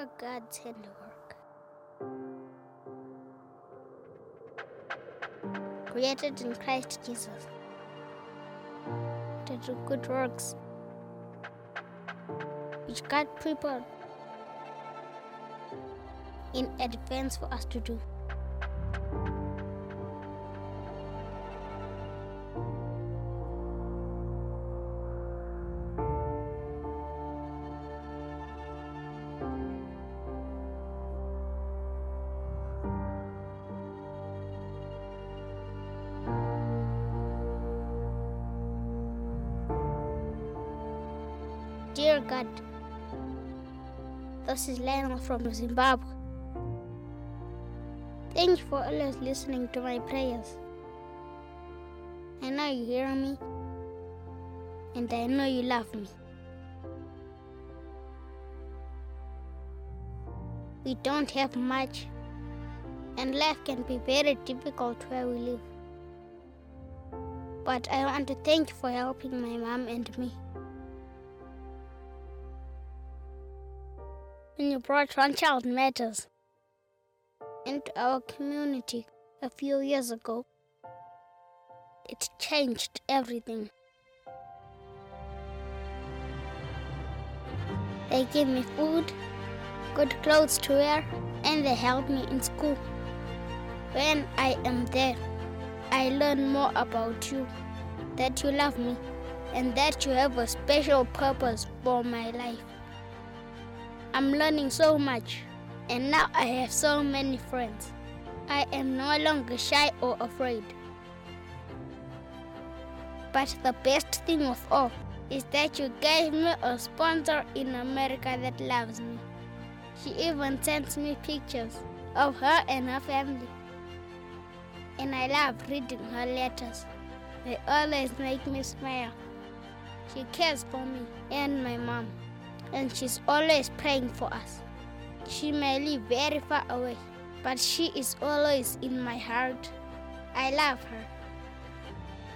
are God's handiwork. Created in Christ Jesus to do good works, which God prepared in advance for us to do. From Zimbabwe. Thank you for always listening to my prayers. I know you hear me, and I know you love me. We don't have much, and life can be very difficult where we live. But I want to thank you for helping my mom and me. Brought One Child Matters into our community a few years ago, it changed everything. They gave me food, good clothes to wear, and they helped me in school. When I am there, I learn more about you, that you love me, and that you have a special purpose for my life. I'm learning so much, and now I have so many friends. I am no longer shy or afraid. But the best thing of all is that you gave me a sponsor in America that loves me. She even sends me pictures of her and her family. And I love reading her letters. They always make me smile. She cares for me and my mom and she's always praying for us. She may live very far away, but she is always in my heart. I love her.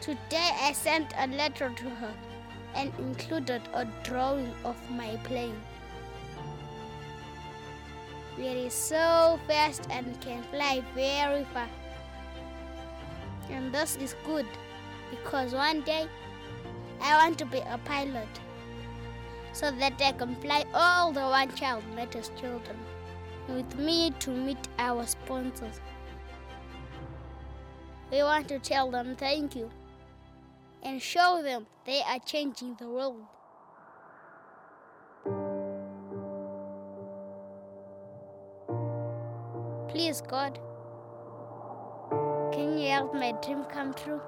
Today I sent a letter to her and included a drawing of my plane. It is so fast and can fly very far. And this is good because one day I want to be a pilot so that I can fly all the One Child Matters children with me to meet our sponsors. We want to tell them thank you and show them they are changing the world. Please, God, can you help my dream come true?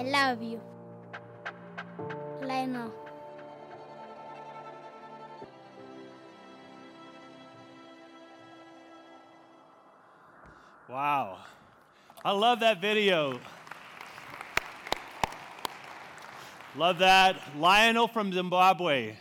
I love you. Lionel. Wow. I love that video. Love that. Lionel from Zimbabwe.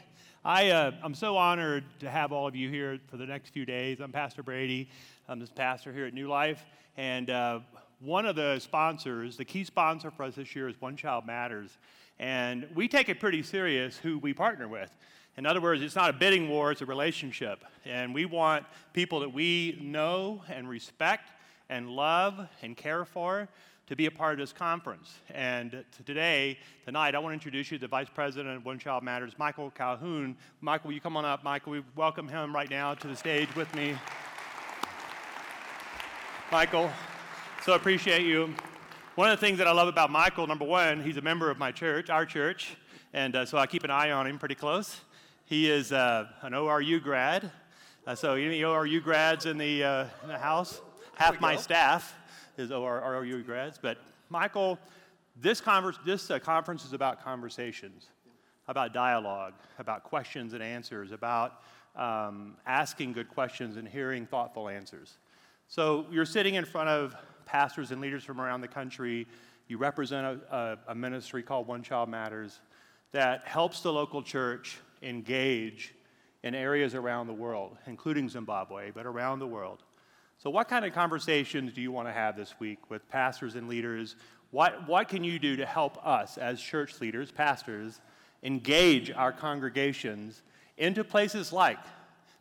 I, uh, I'm so honored to have all of you here for the next few days. I'm Pastor Brady. I'm this pastor here at New Life. And uh, one of the sponsors, the key sponsor for us this year is One Child Matters. And we take it pretty serious who we partner with. In other words, it's not a bidding war, it's a relationship. And we want people that we know and respect and love and care for to be a part of this conference. And today, tonight, I want to introduce you to the Vice President of One Child Matters, Michael Calhoun. Michael, will you come on up? Michael, we welcome him right now to the stage with me. Michael, so I appreciate you. One of the things that I love about Michael, number one, he's a member of my church, our church, and uh, so I keep an eye on him pretty close. He is uh, an ORU grad. Uh, so, any ORU grads in the, uh, in the house? Half my staff is ORU grads. But, Michael, this, converse, this uh, conference is about conversations, about dialogue, about questions and answers, about um, asking good questions and hearing thoughtful answers. So, you're sitting in front of pastors and leaders from around the country. You represent a, a, a ministry called One Child Matters that helps the local church engage in areas around the world, including Zimbabwe, but around the world. So, what kind of conversations do you want to have this week with pastors and leaders What, what can you do to help us as church leaders, pastors, engage our congregations into places like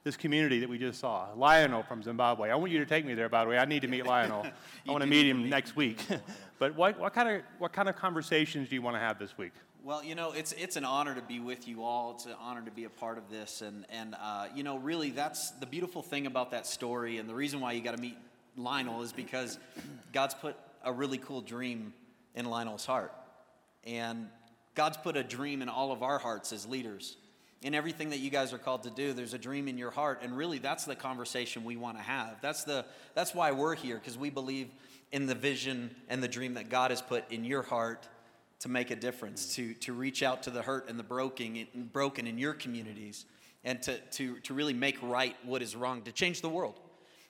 this community that we just saw. Lionel from Zimbabwe. I want you to take me there, by the way. I need to meet Lionel. I want to meet him next week. but what, what, kind of, what kind of conversations do you want to have this week? Well, you know, it's, it's an honor to be with you all. It's an honor to be a part of this. And, and uh, you know, really, that's the beautiful thing about that story. And the reason why you got to meet Lionel is because God's put a really cool dream in Lionel's heart. And God's put a dream in all of our hearts as leaders. In everything that you guys are called to do, there's a dream in your heart. And really, that's the conversation we want to have. That's, the, that's why we're here, because we believe in the vision and the dream that God has put in your heart to make a difference, to, to reach out to the hurt and the broken, broken in your communities, and to, to, to really make right what is wrong, to change the world.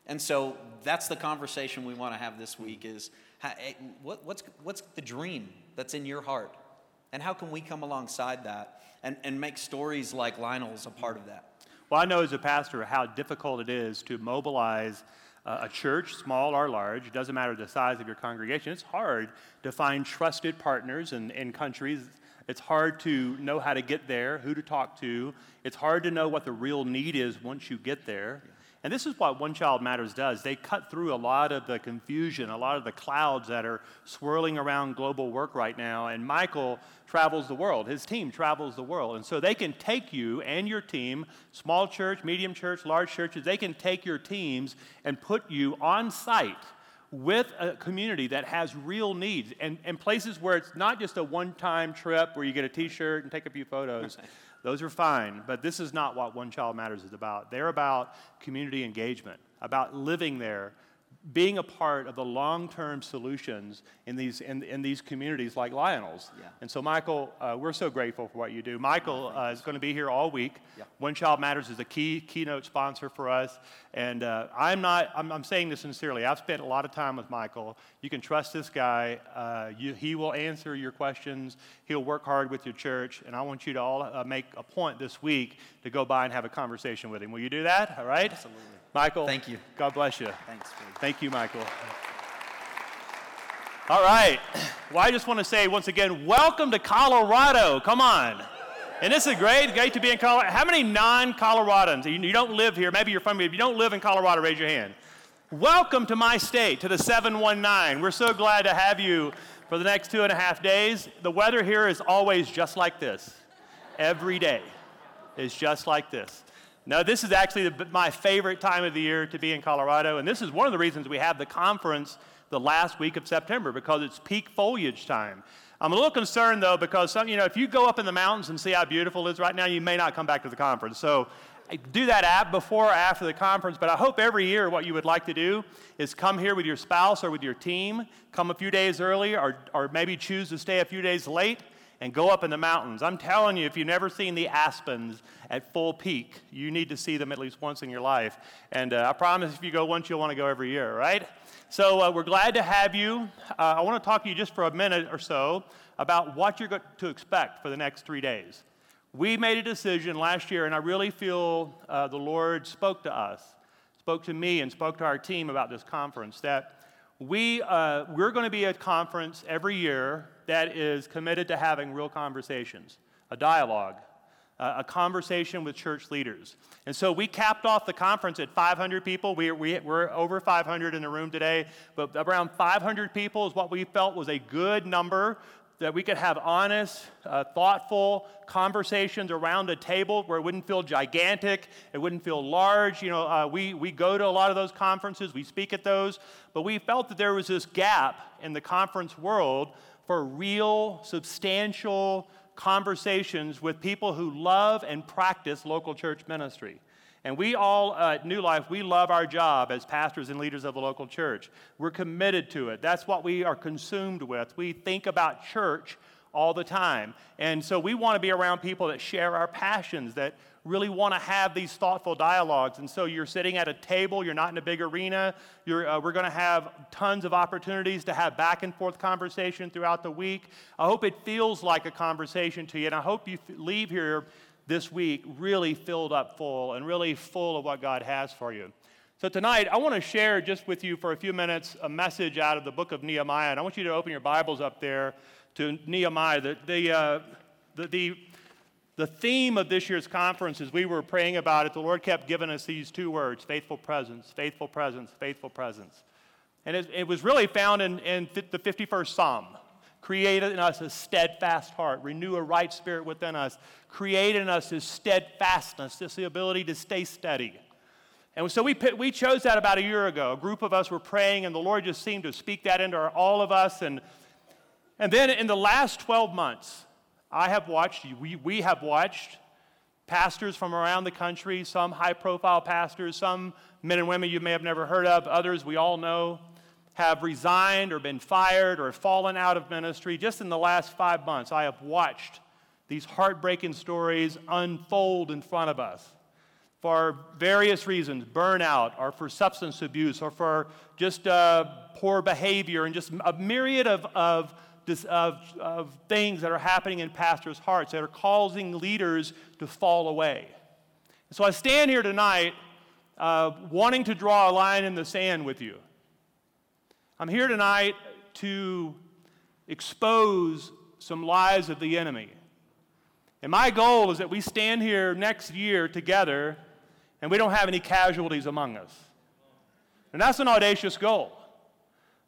And so that's the conversation we want to have this week is how, eh, what, what's, what's the dream that's in your heart? And how can we come alongside that and, and make stories like Lionel's a part of that? Well, I know as a pastor how difficult it is to mobilize uh, a church, small or large, it doesn't matter the size of your congregation. It's hard to find trusted partners in, in countries. It's hard to know how to get there, who to talk to. It's hard to know what the real need is once you get there. Yeah. And this is what One Child Matters does. They cut through a lot of the confusion, a lot of the clouds that are swirling around global work right now. And Michael travels the world, his team travels the world. And so they can take you and your team, small church, medium church, large churches, they can take your teams and put you on site with a community that has real needs and, and places where it's not just a one time trip where you get a t shirt and take a few photos. Those are fine, but this is not what One Child Matters is about. They're about community engagement, about living there, being a part of the long-term solutions in these, in, in these communities like Lionel's. Yeah. And so, Michael, uh, we're so grateful for what you do. Michael uh, is going to be here all week. Yeah. One Child Matters is a key keynote sponsor for us. And uh, I'm not, I'm, I'm, saying this sincerely. I've spent a lot of time with Michael. You can trust this guy. Uh, you, he will answer your questions. He'll work hard with your church. And I want you to all uh, make a point this week to go by and have a conversation with him. Will you do that? All right? Absolutely. Michael. Thank you. God bless you. Thanks. Thank you, Michael. All right. Well, I just want to say once again, welcome to Colorado. Come on. And this is great, great to be in Colorado. How many non Coloradans? You, you don't live here, maybe you're from here. If you don't live in Colorado, raise your hand. Welcome to my state, to the 719. We're so glad to have you for the next two and a half days. The weather here is always just like this. Every day is just like this. No, this is actually the, my favorite time of the year to be in Colorado, and this is one of the reasons we have the conference the last week of September because it's peak foliage time. I'm a little concerned though because some, you know, if you go up in the mountains and see how beautiful it is right now, you may not come back to the conference. So do that app before or after the conference, but I hope every year what you would like to do is come here with your spouse or with your team, come a few days early, or, or maybe choose to stay a few days late and go up in the mountains. I'm telling you, if you've never seen the aspens at full peak, you need to see them at least once in your life. And uh, I promise if you go once, you'll want to go every year, right? So uh, we're glad to have you. Uh, I want to talk to you just for a minute or so about what you're going to expect for the next three days. We made a decision last year, and I really feel uh, the Lord spoke to us, spoke to me, and spoke to our team about this conference that we, uh, we're going to be a conference every year that is committed to having real conversations, a dialogue, uh, a conversation with church leaders. And so we capped off the conference at 500 people. We, we, we're over 500 in the room today, but around 500 people is what we felt was a good number that we could have honest, uh, thoughtful conversations around a table where it wouldn't feel gigantic, it wouldn't feel large. You know, uh, we, we go to a lot of those conferences, we speak at those, but we felt that there was this gap in the conference world for real, substantial conversations with people who love and practice local church ministry. And we all at New Life, we love our job as pastors and leaders of the local church. We're committed to it. That's what we are consumed with. We think about church all the time. And so we want to be around people that share our passions, that really want to have these thoughtful dialogues. And so you're sitting at a table, you're not in a big arena. Uh, we're going to have tons of opportunities to have back and forth conversation throughout the week. I hope it feels like a conversation to you, and I hope you f- leave here this week really filled up full and really full of what God has for you. So tonight, I want to share just with you for a few minutes a message out of the book of Nehemiah. And I want you to open your Bibles up there to Nehemiah. The, the, uh, the, the, the theme of this year's conference, as we were praying about it, the Lord kept giving us these two words faithful presence, faithful presence, faithful presence. And it, it was really found in, in the 51st Psalm. Create in us a steadfast heart, renew a right spirit within us, create in us this steadfastness, this the ability to stay steady. And so we, we chose that about a year ago. A group of us were praying, and the Lord just seemed to speak that into our, all of us. And, and then in the last 12 months, I have watched, we, we have watched pastors from around the country, some high profile pastors, some men and women you may have never heard of, others we all know, have resigned or been fired or fallen out of ministry. Just in the last five months, I have watched these heartbreaking stories unfold in front of us for various reasons burnout, or for substance abuse, or for just uh, poor behavior, and just a myriad of, of, of, of things that are happening in pastors' hearts that are causing leaders to fall away. So I stand here tonight uh, wanting to draw a line in the sand with you. I'm here tonight to expose some lies of the enemy. And my goal is that we stand here next year together and we don't have any casualties among us. And that's an audacious goal.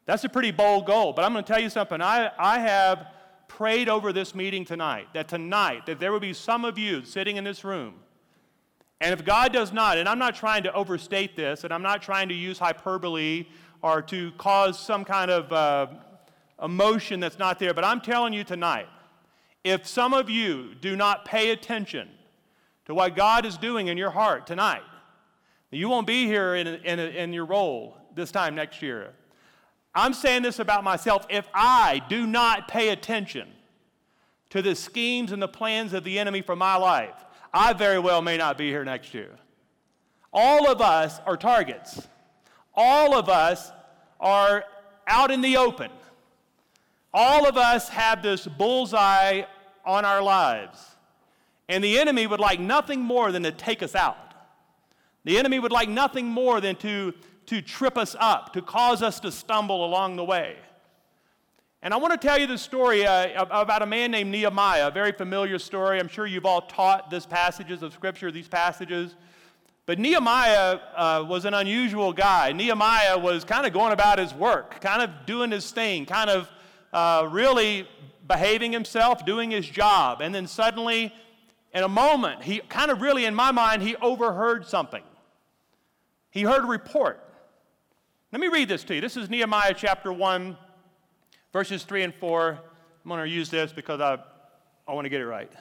That's a pretty bold goal. But I'm going to tell you something. I, I have prayed over this meeting tonight that tonight, that there will be some of you sitting in this room. And if God does not, and I'm not trying to overstate this, and I'm not trying to use hyperbole or to cause some kind of uh, emotion that's not there, but I'm telling you tonight, if some of you do not pay attention to what God is doing in your heart tonight. You won't be here in, in, in your role this time next year. I'm saying this about myself. If I do not pay attention to the schemes and the plans of the enemy for my life, I very well may not be here next year. All of us are targets. All of us are out in the open. All of us have this bullseye on our lives. And the enemy would like nothing more than to take us out. The enemy would like nothing more than to, to trip us up, to cause us to stumble along the way. And I want to tell you the story uh, about a man named Nehemiah, a very familiar story. I'm sure you've all taught these passages of Scripture, these passages. But Nehemiah uh, was an unusual guy. Nehemiah was kind of going about his work, kind of doing his thing, kind of uh, really behaving himself, doing his job. And then suddenly in a moment, he kind of really, in my mind, he overheard something. He heard a report. Let me read this to you. This is Nehemiah chapter 1, verses 3 and 4. I'm going to use this because I, I want to get it right.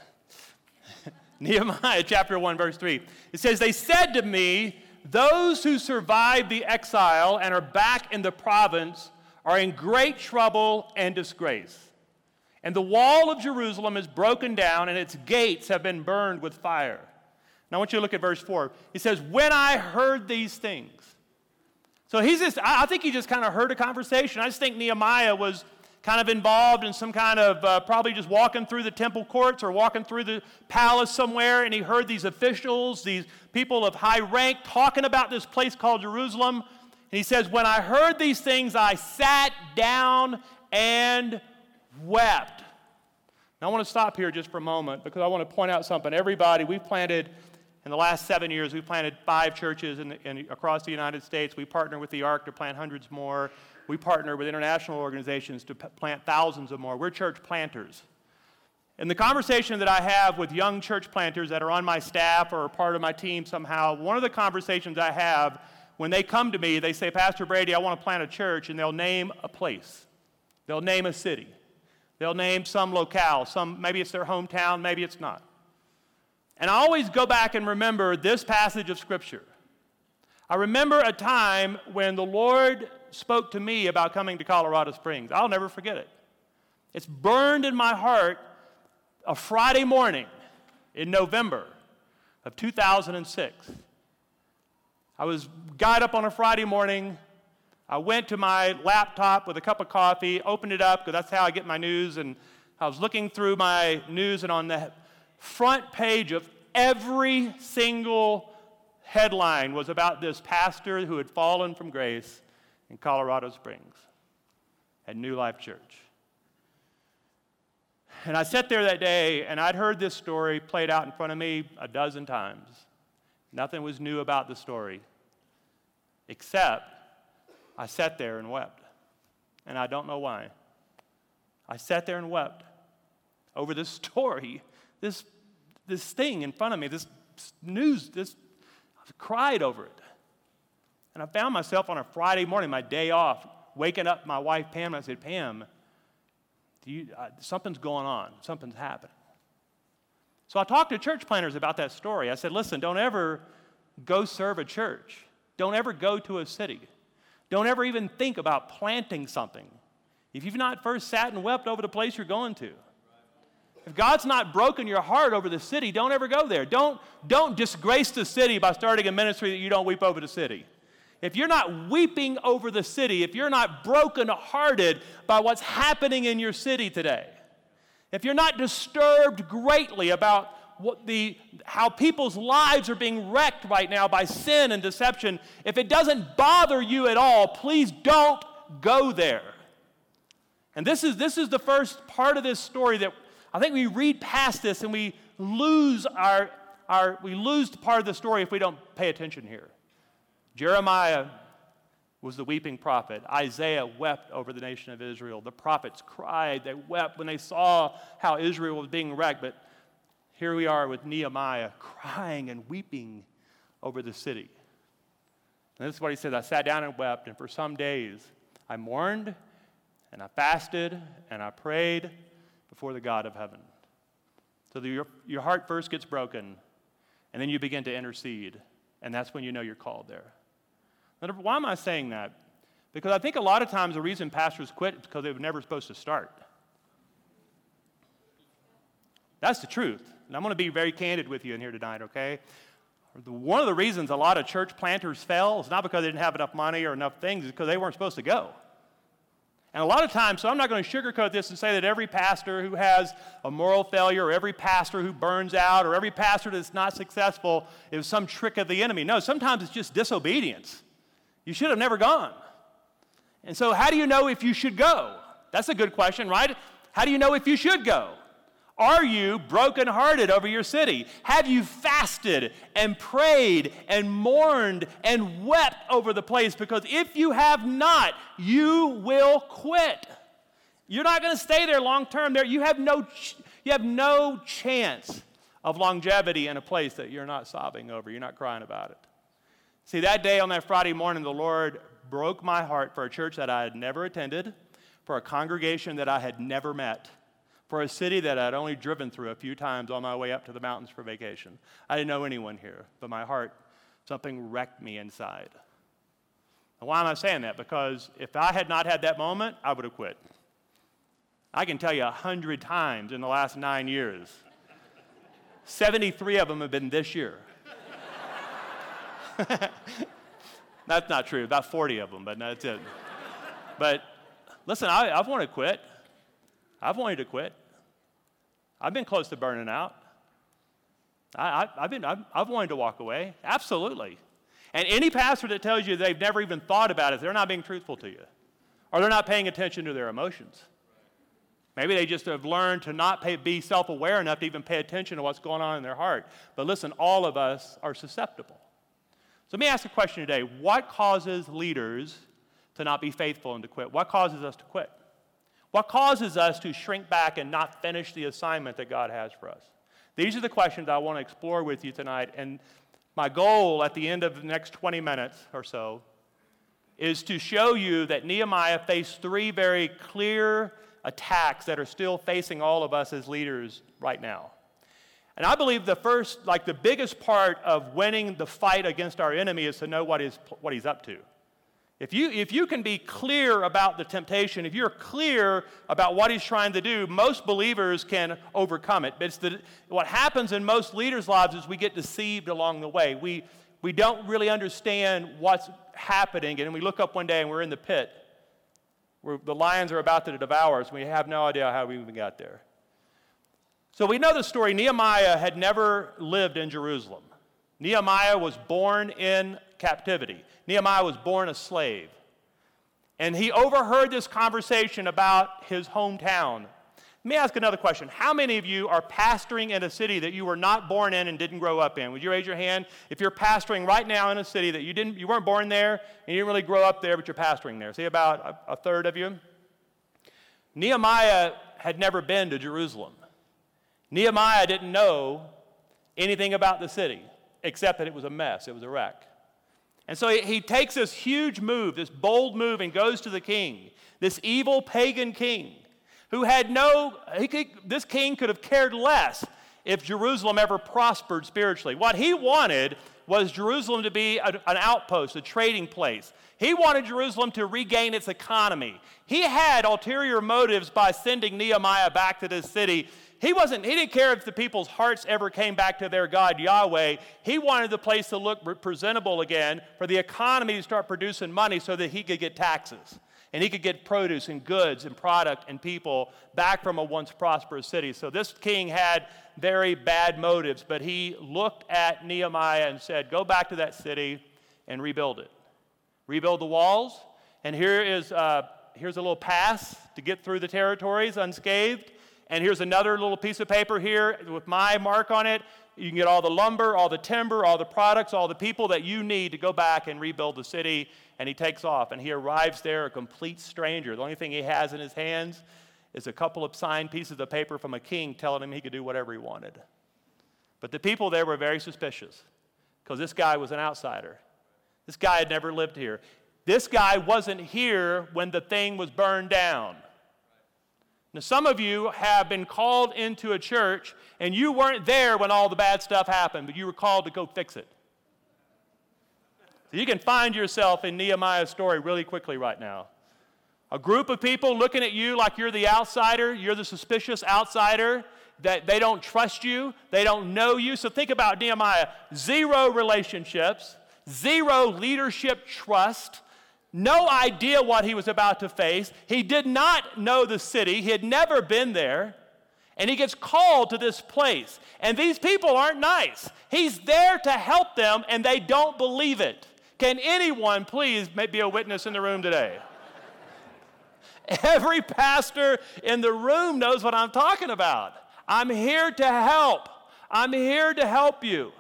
Nehemiah chapter 1, verse 3. It says, They said to me, Those who survived the exile and are back in the province are in great trouble and disgrace. And the wall of Jerusalem is broken down, and its gates have been burned with fire. Now, I want you to look at verse 4. He says, When I heard these things. So he's just, I think he just kind of heard a conversation. I just think Nehemiah was kind of involved in some kind of uh, probably just walking through the temple courts or walking through the palace somewhere, and he heard these officials, these people of high rank, talking about this place called Jerusalem. And he says, When I heard these things, I sat down and wept. Now, I want to stop here just for a moment because I want to point out something. Everybody, we've planted, in the last seven years, we've planted five churches in, in, across the United States. We partner with the ARC to plant hundreds more. We partner with international organizations to plant thousands of more. We're church planters. And the conversation that I have with young church planters that are on my staff or part of my team somehow, one of the conversations I have when they come to me, they say, Pastor Brady, I want to plant a church, and they'll name a place, they'll name a city. They'll name some locale, some maybe it's their hometown, maybe it's not. And I always go back and remember this passage of scripture. I remember a time when the Lord spoke to me about coming to Colorado Springs. I'll never forget it. It's burned in my heart a Friday morning in November of 2006. I was got up on a Friday morning I went to my laptop with a cup of coffee, opened it up, because that's how I get my news, and I was looking through my news, and on the front page of every single headline was about this pastor who had fallen from grace in Colorado Springs at New Life Church. And I sat there that day and I'd heard this story played out in front of me a dozen times. Nothing was new about the story, except I sat there and wept. And I don't know why. I sat there and wept over this story, this, this thing in front of me, this news, this, I cried over it. And I found myself on a Friday morning, my day off, waking up my wife Pam, and I said, Pam, you, uh, something's going on, something's happening. So I talked to church planters about that story. I said, listen, don't ever go serve a church. Don't ever go to a city. Don't ever even think about planting something if you've not first sat and wept over the place you're going to. If God's not broken your heart over the city, don't ever go there. Don't, don't disgrace the city by starting a ministry that you don't weep over the city if you're not weeping over the city, if you're not brokenhearted by what's happening in your city today, if you're not disturbed greatly about the, how people's lives are being wrecked right now by sin and deception, if it doesn't bother you at all, please don't go there. And this is, this is the first part of this story that I think we read past this and we lose our, our we lose part of the story if we don't pay attention here. Jeremiah was the weeping prophet. Isaiah wept over the nation of Israel. The prophets cried, they wept when they saw how Israel was being wrecked. But here we are with Nehemiah crying and weeping over the city. And this is what he said I sat down and wept, and for some days I mourned and I fasted and I prayed before the God of heaven. So the, your, your heart first gets broken, and then you begin to intercede, and that's when you know you're called there. Why am I saying that? Because I think a lot of times the reason pastors quit is because they were never supposed to start. That's the truth. And I'm going to be very candid with you in here tonight, okay? One of the reasons a lot of church planters fail is not because they didn't have enough money or enough things, it's because they weren't supposed to go. And a lot of times, so I'm not going to sugarcoat this and say that every pastor who has a moral failure, or every pastor who burns out, or every pastor that's not successful is some trick of the enemy. No, sometimes it's just disobedience. You should have never gone. And so, how do you know if you should go? That's a good question, right? How do you know if you should go? Are you brokenhearted over your city? Have you fasted and prayed and mourned and wept over the place? Because if you have not, you will quit. You're not going to stay there long term. There, you have no, you have no chance of longevity in a place that you're not sobbing over. You're not crying about it. See, that day on that Friday morning, the Lord broke my heart for a church that I had never attended, for a congregation that I had never met, for a city that I'd only driven through a few times on my way up to the mountains for vacation. I didn't know anyone here, but my heart, something wrecked me inside. And why am I saying that? Because if I had not had that moment, I would have quit. I can tell you a hundred times in the last nine years. 73 of them have been this year. that's not true. About 40 of them, but that's it. But listen, I, I've wanted to quit. I've wanted to quit. I've been close to burning out. I, have been, I've, I've wanted to walk away. Absolutely. And any pastor that tells you they've never even thought about it, they're not being truthful to you. Or they're not paying attention to their emotions. Maybe they just have learned to not pay, be self aware enough to even pay attention to what's going on in their heart. But listen, all of us are susceptible. So let me ask a question today. What causes leaders to not be faithful and to quit? What causes us to quit? What causes us to shrink back and not finish the assignment that God has for us? These are the questions I want to explore with you tonight. And my goal at the end of the next 20 minutes or so is to show you that Nehemiah faced three very clear attacks that are still facing all of us as leaders right now. And I believe the first, like the biggest part of winning the fight against our enemy is to know what, is, what he's up to. If you, if you can be clear about the temptation, if you're clear about what he's trying to do, most believers can overcome it. But it's the, what happens in most leaders' lives is we get deceived along the way. We, we don't really understand what's happening, and we look up one day and we're in the pit where the lions are about to devour us, we have no idea how we even got there. So we know the story. Nehemiah had never lived in Jerusalem. Nehemiah was born in captivity. Nehemiah was born a slave. And he overheard this conversation about his hometown. Let me ask another question. How many of you are pastoring in a city that you were not born in and didn't grow up in? Would you raise your hand if you're pastoring right now in a city that you didn't you weren't born there and you didn't really grow up there but you're pastoring there? See about a, a third of you? Nehemiah had never been to Jerusalem. Nehemiah didn't know anything about the city except that it was a mess, it was a wreck. And so he, he takes this huge move, this bold move, and goes to the king, this evil pagan king, who had no, could, this king could have cared less if Jerusalem ever prospered spiritually. What he wanted was Jerusalem to be a, an outpost, a trading place. He wanted Jerusalem to regain its economy. He had ulterior motives by sending Nehemiah back to this city he wasn't, he didn't care if the people's hearts ever came back to their God, Yahweh. He wanted the place to look presentable again, for the economy to start producing money so that he could get taxes. And he could get produce and goods and product and people back from a once prosperous city. So this king had very bad motives, but he looked at Nehemiah and said, Go back to that city and rebuild it. Rebuild the walls. And here is, uh, here's a little pass to get through the territories unscathed. And here's another little piece of paper here with my mark on it. You can get all the lumber, all the timber, all the products, all the people that you need to go back and rebuild the city. And he takes off and he arrives there a complete stranger. The only thing he has in his hands is a couple of signed pieces of paper from a king telling him he could do whatever he wanted. But the people there were very suspicious because this guy was an outsider. This guy had never lived here. This guy wasn't here when the thing was burned down. Now, some of you have been called into a church and you weren't there when all the bad stuff happened, but you were called to go fix it. So you can find yourself in Nehemiah's story really quickly right now. A group of people looking at you like you're the outsider, you're the suspicious outsider, that they don't trust you, they don't know you. So think about Nehemiah zero relationships, zero leadership trust, no idea what he was about to face. He did not know the city, he had never been there. And he gets called to this place. And these people aren't nice. He's there to help them, and they don't believe it. Can anyone please be a witness in the room today? Every pastor in the room knows what I'm talking about. I'm here to help. I'm here to help you.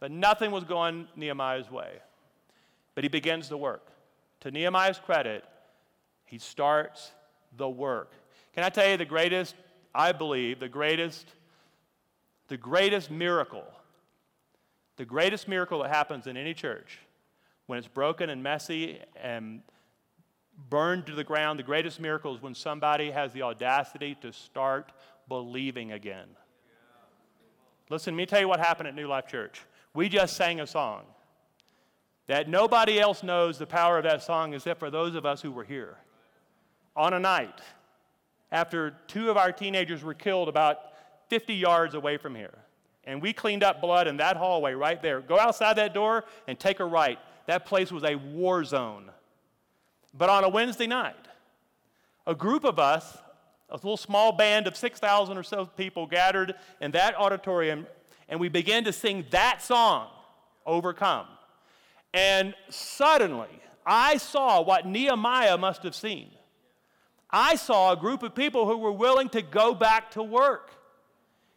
But nothing was going Nehemiah's way. But he begins the work. To Nehemiah's credit, he starts the work. Can I tell you the greatest, I believe, the greatest, the greatest miracle, the greatest miracle that happens in any church when it's broken and messy and burned to the ground, the greatest miracle is when somebody has the audacity to start believing again. Listen, let me tell you what happened at New Life Church. We just sang a song that nobody else knows the power of that song except for those of us who were here. On a night, after two of our teenagers were killed about 50 yards away from here, and we cleaned up blood in that hallway right there. Go outside that door and take a right. That place was a war zone. But on a Wednesday night, a group of us, a little small band of 6,000 or so people gathered in that auditorium, and we began to sing that song, Overcome. And suddenly, I saw what Nehemiah must have seen. I saw a group of people who were willing to go back to work.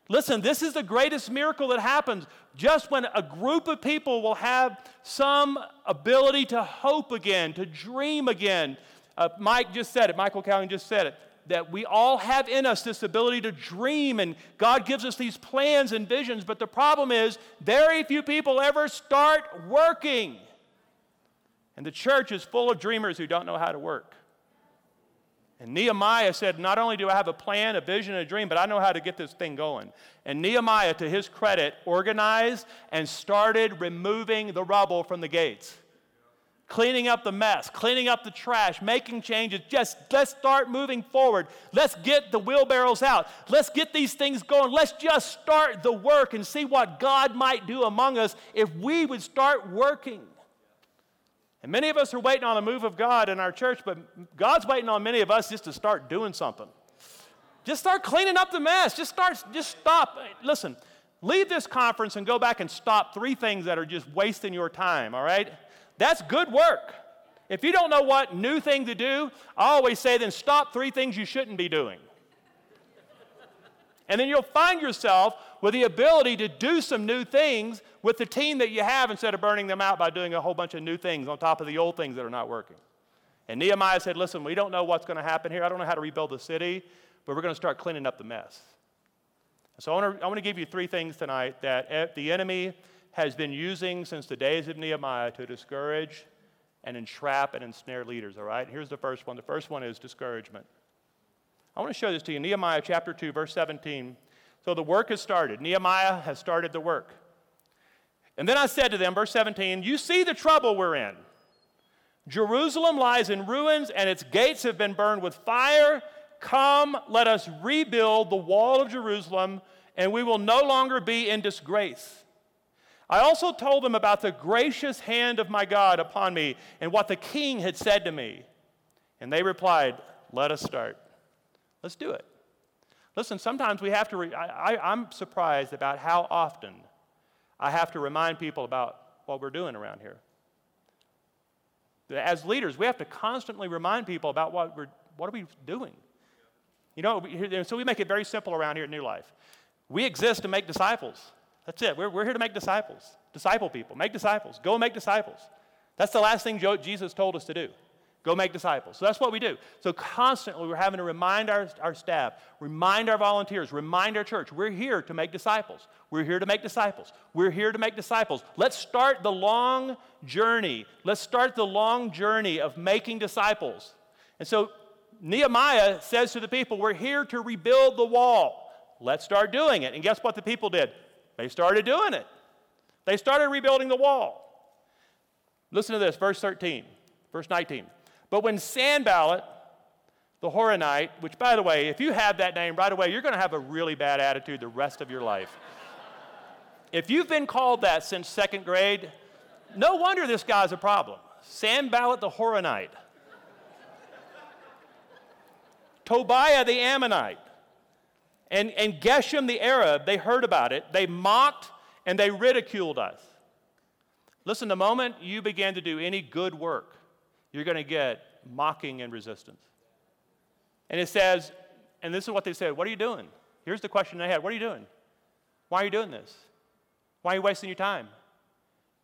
Listen, this is the greatest miracle that happens just when a group of people will have some ability to hope again, to dream again. Uh, Mike just said it, Michael Calvin just said it that we all have in us this ability to dream, and God gives us these plans and visions. But the problem is, very few people ever start working. And the church is full of dreamers who don't know how to work. And Nehemiah said, Not only do I have a plan, a vision, a dream, but I know how to get this thing going. And Nehemiah, to his credit, organized and started removing the rubble from the gates cleaning up the mess, cleaning up the trash, making changes. Just let's start moving forward. Let's get the wheelbarrows out. Let's get these things going. Let's just start the work and see what God might do among us if we would start working. And many of us are waiting on the move of God in our church, but God's waiting on many of us just to start doing something. Just start cleaning up the mess. Just start, just stop. Listen, leave this conference and go back and stop three things that are just wasting your time, all right? That's good work. If you don't know what new thing to do, I always say then stop three things you shouldn't be doing. And then you'll find yourself with the ability to do some new things with the team that you have instead of burning them out by doing a whole bunch of new things on top of the old things that are not working. And Nehemiah said, Listen, we don't know what's going to happen here. I don't know how to rebuild the city, but we're going to start cleaning up the mess. So I want, to, I give you three things tonight that the enemy has been using since the days of Nehemiah to discourage and entrap and ensnare leaders, all right? Here's the first one. The first one is discouragement. I want to show this to you. Nehemiah chapter 2, verse 17. So the work has started. Nehemiah has started the work. And then I said to them, verse 17, You see the trouble we're in. Jerusalem lies in ruins, and its gates have been burned with fire. Come, let us rebuild the wall of Jerusalem, and we will no longer be in disgrace. I also told them about the gracious hand of my God upon me and what the king had said to me. And they replied, Let us start. Let's do it. Listen, sometimes we have to, re- I, I, I'm surprised about how often I have to remind people about what we're doing around here. As leaders, we have to constantly remind people about what, we're, what are we doing. You know, so we make it very simple around here at New Life. We exist to make disciples. That's it. We're, we're here to make disciples, disciple people, make disciples, go make disciples. That's the last thing Jesus told us to do. Go make disciples. So that's what we do. So constantly we're having to remind our, our staff, remind our volunteers, remind our church, we're here to make disciples. We're here to make disciples. We're here to make disciples. Let's start the long journey. Let's start the long journey of making disciples. And so Nehemiah says to the people, We're here to rebuild the wall. Let's start doing it. And guess what the people did? They started doing it. They started rebuilding the wall. Listen to this, verse 13, verse 19. But when Sanballat, the Horonite, which by the way, if you have that name right away, you're going to have a really bad attitude the rest of your life. if you've been called that since second grade, no wonder this guy's a problem. Sanballat the Horonite. Tobiah the Ammonite. And, and Geshem the Arab, they heard about it. They mocked and they ridiculed us. Listen, the moment you begin to do any good work, you're going to get mocking and resistance. And it says, and this is what they said What are you doing? Here's the question they had What are you doing? Why are you doing this? Why are you wasting your time?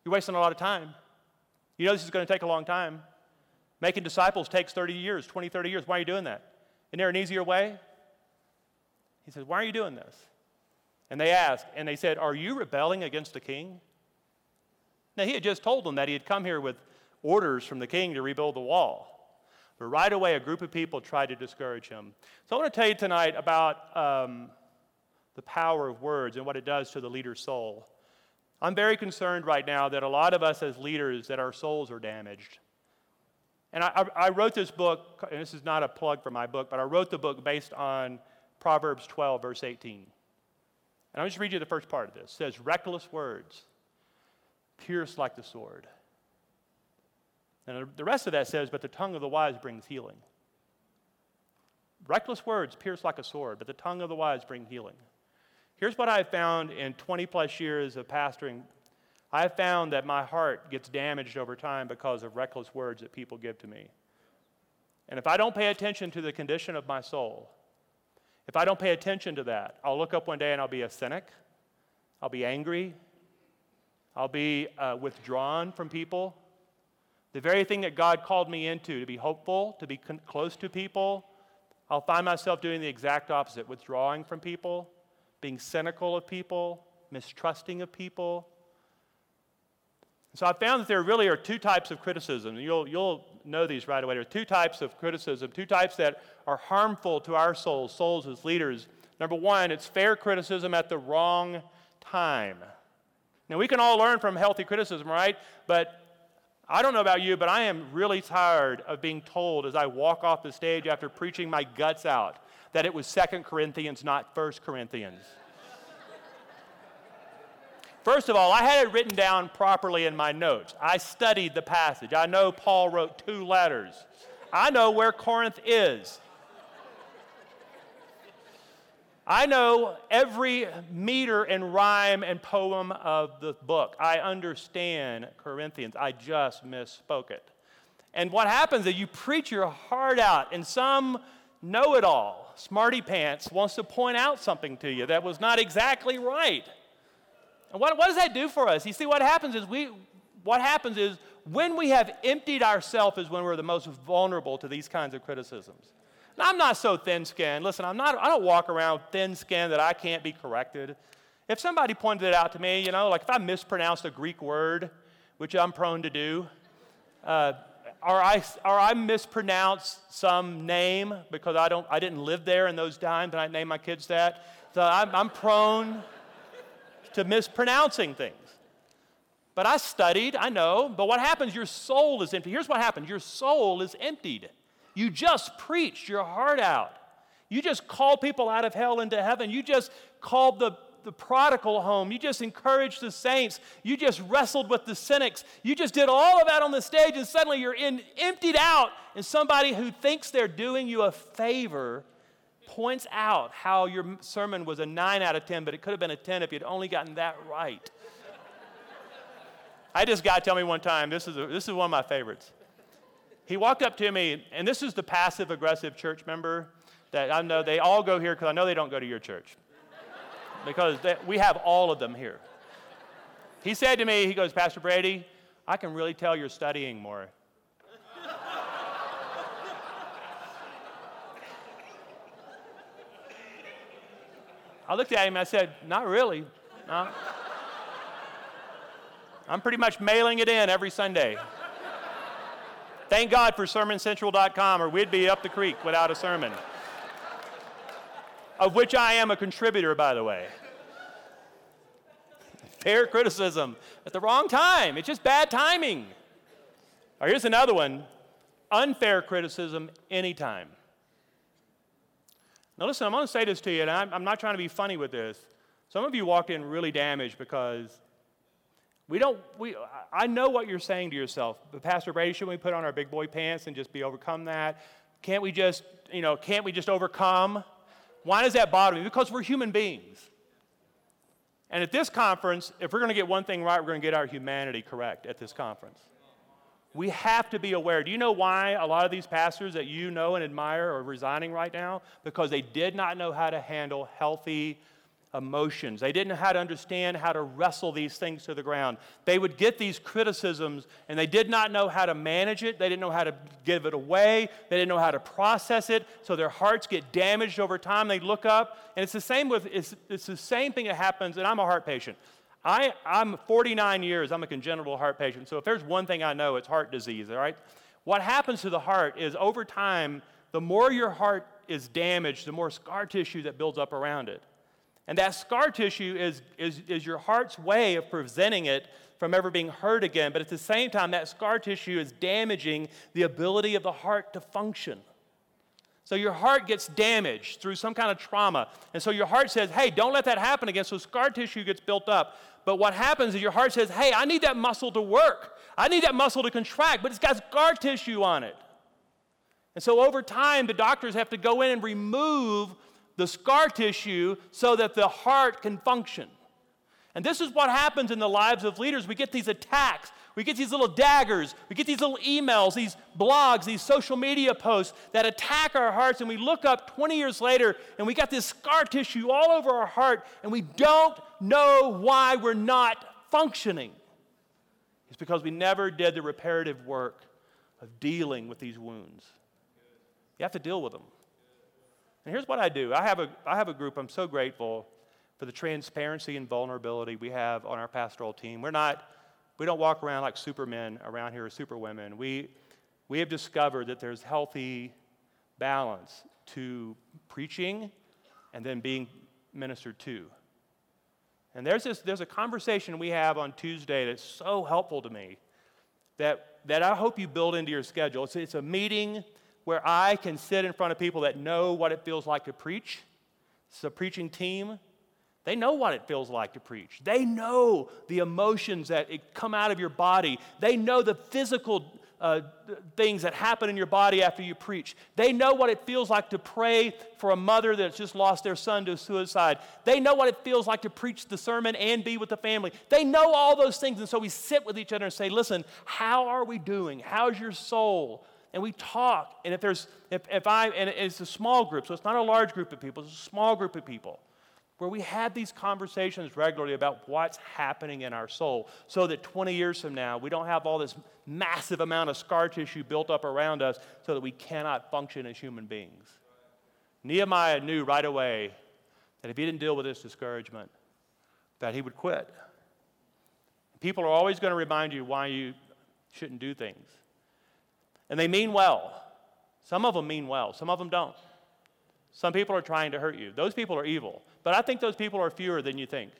You're wasting a lot of time. You know this is going to take a long time. Making disciples takes 30 years, 20, 30 years. Why are you doing that? Isn't there an easier way? He says, Why are you doing this? And they asked, and they said, Are you rebelling against the king? Now, he had just told them that he had come here with orders from the king to rebuild the wall. But right away, a group of people tried to discourage him. So I want to tell you tonight about um, the power of words and what it does to the leader's soul. I'm very concerned right now that a lot of us as leaders, that our souls are damaged. And I, I, wrote this book, and this is not a plug for my book, but I wrote the book based on Proverbs 12, verse 18. And I'll just read you the first part of this. It says, Reckless words pierce like the sword and the rest of that says, But the tongue of the wise brings healing. Reckless words pierce like a sword, but the tongue of the wise bring healing. Here's what I've found in 20 plus years of pastoring I've found that my heart gets damaged over time because of reckless words that people give to me. And if I don't pay attention to the condition of my soul, if I don't pay attention to that, I'll look up one day and I'll be a cynic, I'll be angry, I'll be uh, withdrawn from people, the very thing that God called me into, to be hopeful, to be con- close to people, I'll find myself doing the exact opposite withdrawing from people, being cynical of people, mistrusting of people. So I found that there really are two types of criticism. You'll, you'll know these right away. There are two types of criticism, two types that are harmful to our souls, souls as leaders. Number one, it's fair criticism at the wrong time. Now, we can all learn from healthy criticism, right? But I don't know about you, but I am really tired of being told as I walk off the stage after preaching my guts out that it was Second Corinthians, not First Corinthians. First of all, I had it written down properly in my notes. I studied the passage. I know Paul wrote two letters. I know where Corinth is. I know every meter and rhyme and poem of the book. I understand Corinthians. I just misspoke it. And what happens is you preach your heart out, and some know it all, smarty pants, wants to point out something to you that was not exactly right. And what, what does that do for us? You see, what happens is we, what happens is when we have emptied ourselves is when we're the most vulnerable to these kinds of criticisms. Now, I'm not so thin-skinned. Listen, I'm not, I don't walk around thin-skinned that I can't be corrected. If somebody pointed it out to me, you know, like if I mispronounced a Greek word, which I'm prone to do, uh, or I, or I mispronounce some name because I, don't, I didn't live there in those times and I named my kids that. So I'm, I'm prone to mispronouncing things. But I studied, I know, but what happens? Your soul is empty. Here's what happens your soul is emptied. You just preached your heart out. You just called people out of hell into heaven. You just called the the prodigal home. You just encouraged the saints. You just wrestled with the cynics. You just did all of that on the stage, and suddenly you're in, emptied out. And somebody who thinks they're doing you a favor points out how your sermon was a 9 out of 10, but it could have been a 10 if you'd only gotten that right. I just got to tell me one time, this is, a, this is one of my favorites. He walked up to me, and this is the passive aggressive church member that I know they all go here because I know they don't go to your church because they, we have all of them here. He said to me, he goes, Pastor Brady, I can really tell you're studying more. I looked at him and I said, Not really. No. I'm pretty much mailing it in every Sunday. Thank God for SermonCentral.com, or we'd be up the creek without a sermon of which I am a contributor, by the way. Fair criticism at the wrong time. It's just bad timing. Or here's another one unfair criticism anytime. Now, listen, I'm going to say this to you, and I'm, I'm not trying to be funny with this. Some of you walked in really damaged because we don't, we, I know what you're saying to yourself, but Pastor Brady, shouldn't we put on our big boy pants and just be overcome that? Can't we just, you know, can't we just overcome? Why does that bother me? Because we're human beings. And at this conference, if we're going to get one thing right, we're going to get our humanity correct at this conference. We have to be aware. Do you know why a lot of these pastors that you know and admire are resigning right now? Because they did not know how to handle healthy emotions. They didn't know how to understand how to wrestle these things to the ground. They would get these criticisms and they did not know how to manage it. They didn't know how to give it away. They didn't know how to process it. So their hearts get damaged over time. They look up. And it's the same with it's, it's the same thing that happens, and I'm a heart patient. I, I'm 49 years, I'm a congenital heart patient. So if there's one thing I know, it's heart disease, all right? What happens to the heart is over time, the more your heart is damaged, the more scar tissue that builds up around it. And that scar tissue is, is, is your heart's way of preventing it from ever being hurt again. But at the same time, that scar tissue is damaging the ability of the heart to function. So your heart gets damaged through some kind of trauma. And so your heart says, hey, don't let that happen again. So scar tissue gets built up. But what happens is your heart says, hey, I need that muscle to work. I need that muscle to contract, but it's got scar tissue on it. And so over time, the doctors have to go in and remove the scar tissue so that the heart can function. And this is what happens in the lives of leaders. We get these attacks, we get these little daggers, we get these little emails, these blogs, these social media posts that attack our hearts, and we look up 20 years later and we got this scar tissue all over our heart, and we don't know why we're not functioning. It's because we never did the reparative work of dealing with these wounds. You have to deal with them. And here's what I do I have a, I have a group, I'm so grateful for the transparency and vulnerability we have on our pastoral team. We're not, we don't walk around like supermen around here or superwomen. We, we have discovered that there's healthy balance to preaching and then being ministered to. And there's, this, there's a conversation we have on Tuesday that's so helpful to me that, that I hope you build into your schedule. It's, it's a meeting where I can sit in front of people that know what it feels like to preach. It's a preaching team. They know what it feels like to preach. They know the emotions that come out of your body. They know the physical uh, things that happen in your body after you preach. They know what it feels like to pray for a mother that's just lost their son to suicide. They know what it feels like to preach the sermon and be with the family. They know all those things. And so we sit with each other and say, listen, how are we doing? How's your soul? And we talk. And if there's, if, if I, and it's a small group, so it's not a large group of people, it's a small group of people where we have these conversations regularly about what's happening in our soul so that 20 years from now we don't have all this massive amount of scar tissue built up around us so that we cannot function as human beings. Nehemiah knew right away that if he didn't deal with this discouragement, that he would quit. People are always going to remind you why you shouldn't do things. And they mean well. Some of them mean well, some of them don't. Some people are trying to hurt you. Those people are evil. But I think those people are fewer than you think.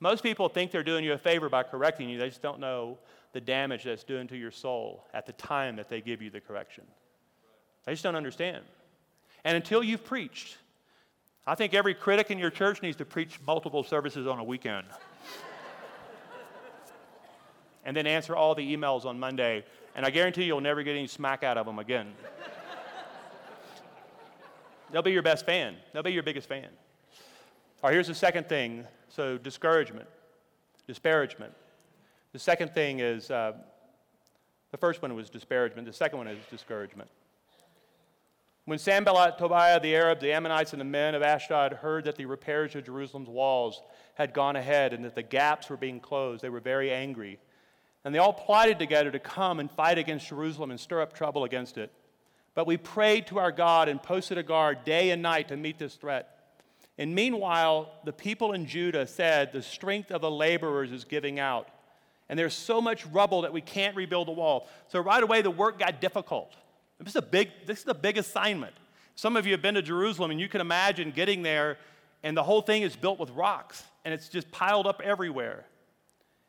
Most people think they're doing you a favor by correcting you, they just don't know the damage that's doing to your soul at the time that they give you the correction. They just don't understand. And until you've preached, I think every critic in your church needs to preach multiple services on a weekend. and then answer all the emails on Monday. And I guarantee you'll never get any smack out of them again. They'll be your best fan, they'll be your biggest fan. All right, here's the second thing. So, discouragement, disparagement. The second thing is uh, the first one was disparagement, the second one is discouragement. When Sanballat, Tobiah, the Arabs, the Ammonites, and the men of Ashdod heard that the repairs of Jerusalem's walls had gone ahead and that the gaps were being closed, they were very angry. And they all plotted together to come and fight against Jerusalem and stir up trouble against it. But we prayed to our God and posted a guard day and night to meet this threat. And meanwhile, the people in Judah said, The strength of the laborers is giving out. And there's so much rubble that we can't rebuild the wall. So right away, the work got difficult. This is a big, this is a big assignment. Some of you have been to Jerusalem, and you can imagine getting there, and the whole thing is built with rocks, and it's just piled up everywhere.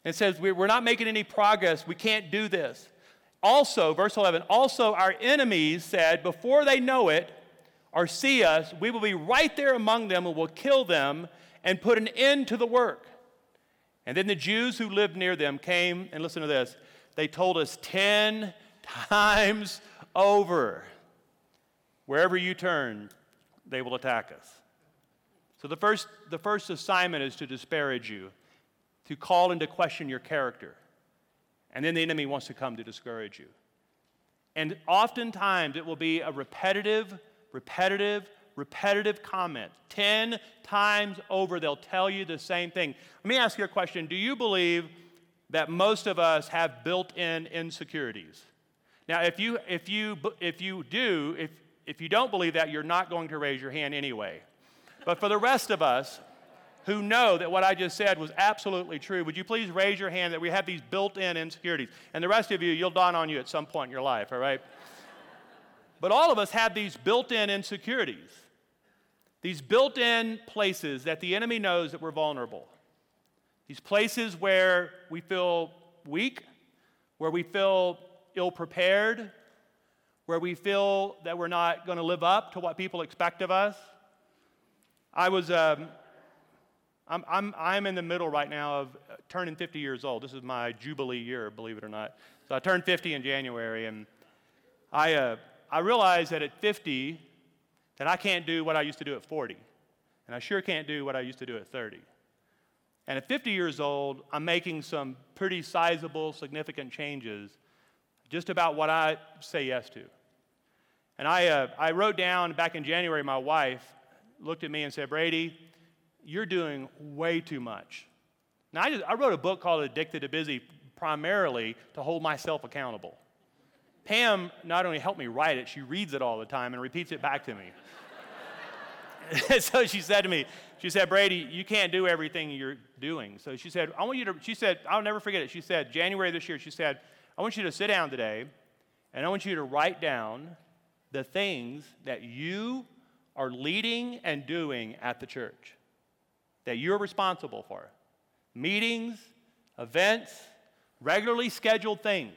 And says, We're not making any progress. We can't do this. Also, verse 11, also our enemies said, Before they know it, or see us, we will be right there among them and will kill them and put an end to the work. And then the Jews who lived near them came, and listen to this, they told us 10 times over wherever you turn, they will attack us. So the first, the first assignment is to disparage you, to call into question your character. And then the enemy wants to come to discourage you. And oftentimes it will be a repetitive, repetitive, repetitive comment. Ten times over, they'll tell you the same thing. Let me ask you a question Do you believe that most of us have built in insecurities? Now, if you, if you, if you do, if, if you don't believe that, you're not going to raise your hand anyway. But for the rest of us who know that what I just said was absolutely true, would you please raise your hand that we have these built in insecurities? And the rest of you, you'll dawn on you at some point in your life, all right? But all of us have these built in insecurities, these built in places that the enemy knows that we're vulnerable, these places where we feel weak, where we feel ill prepared, where we feel that we're not going to live up to what people expect of us. I was, um, I'm, I'm, I'm in the middle right now of turning 50 years old. This is my Jubilee year, believe it or not. So I turned 50 in January, and I, uh, I realized that at 50, that I can't do what I used to do at 40. And I sure can't do what I used to do at 30. And at 50 years old, I'm making some pretty sizable, significant changes just about what I say yes to. And I, uh, I wrote down back in January, my wife looked at me and said, Brady, you're doing way too much. Now, I, just, I wrote a book called Addicted to Busy primarily to hold myself accountable. Pam not only helped me write it, she reads it all the time and repeats it back to me. so she said to me, she said, Brady, you can't do everything you're doing. So she said, I want you to, she said, I'll never forget it. She said, January this year, she said, I want you to sit down today and I want you to write down the things that you are leading and doing at the church that you're responsible for meetings, events, regularly scheduled things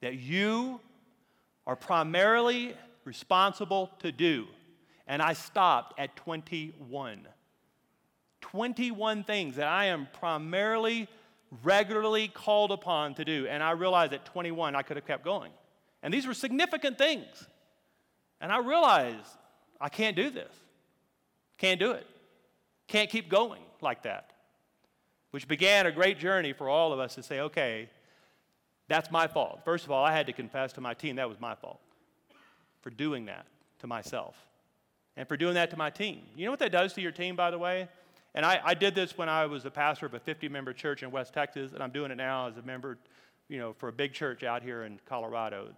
that you are primarily responsible to do. And I stopped at 21. 21 things that I am primarily regularly called upon to do. And I realized at 21 I could have kept going. And these were significant things. And I realized I can't do this. Can't do it. Can't keep going like that. Which began a great journey for all of us to say, okay, that's my fault. First of all, I had to confess to my team that was my fault for doing that to myself and for doing that to my team. You know what that does to your team, by the way? And I, I did this when I was a pastor of a 50 member church in West Texas, and I'm doing it now as a member, you know, for a big church out here in Colorado.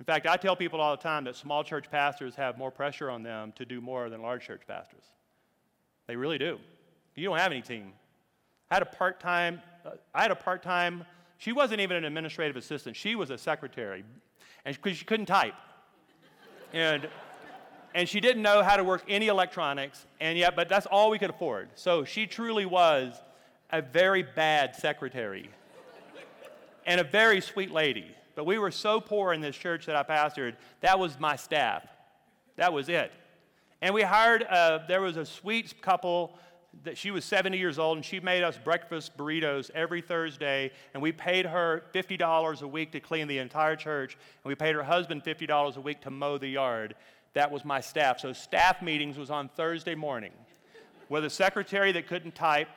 In fact, I tell people all the time that small church pastors have more pressure on them to do more than large church pastors. They really do. You don't have any team. I had a part time, uh, I had a part time, she wasn't even an administrative assistant, she was a secretary, and because she couldn't type. and and she didn't know how to work any electronics, and yet, but that's all we could afford. So she truly was a very bad secretary and a very sweet lady. But we were so poor in this church that I pastored, that was my staff. That was it. And we hired, uh, there was a sweet couple that she was 70 years old and she made us breakfast burritos every Thursday and we paid her $50 a week to clean the entire church and we paid her husband $50 a week to mow the yard that was my staff. So staff meetings was on Thursday morning with a secretary that couldn't type,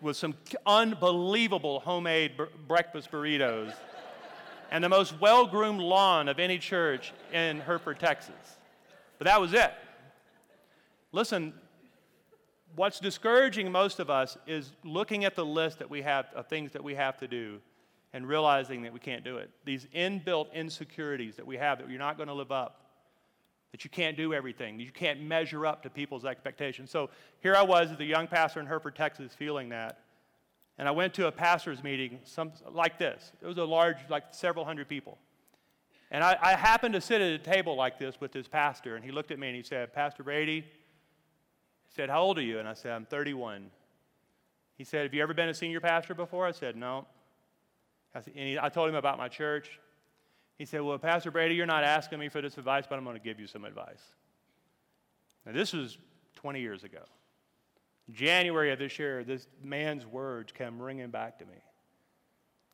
with some unbelievable homemade breakfast burritos, and the most well groomed lawn of any church in Hereford, Texas. But that was it. Listen, what's discouraging most of us is looking at the list that we have of things that we have to do and realizing that we can't do it. These inbuilt insecurities that we have that you're not going to live up that you can't do everything, that you can't measure up to people's expectations. So here I was as a young pastor in Hereford, Texas, feeling that. And I went to a pastor's meeting some, like this. It was a large, like several hundred people. And I, I happened to sit at a table like this with this pastor, and he looked at me and he said, Pastor Brady, he said, How old are you? And I said, I'm 31. He said, Have you ever been a senior pastor before? I said, No. I, said, and he, I told him about my church. He said, Well, Pastor Brady, you're not asking me for this advice, but I'm going to give you some advice. Now, this was 20 years ago. January of this year, this man's words came ringing back to me.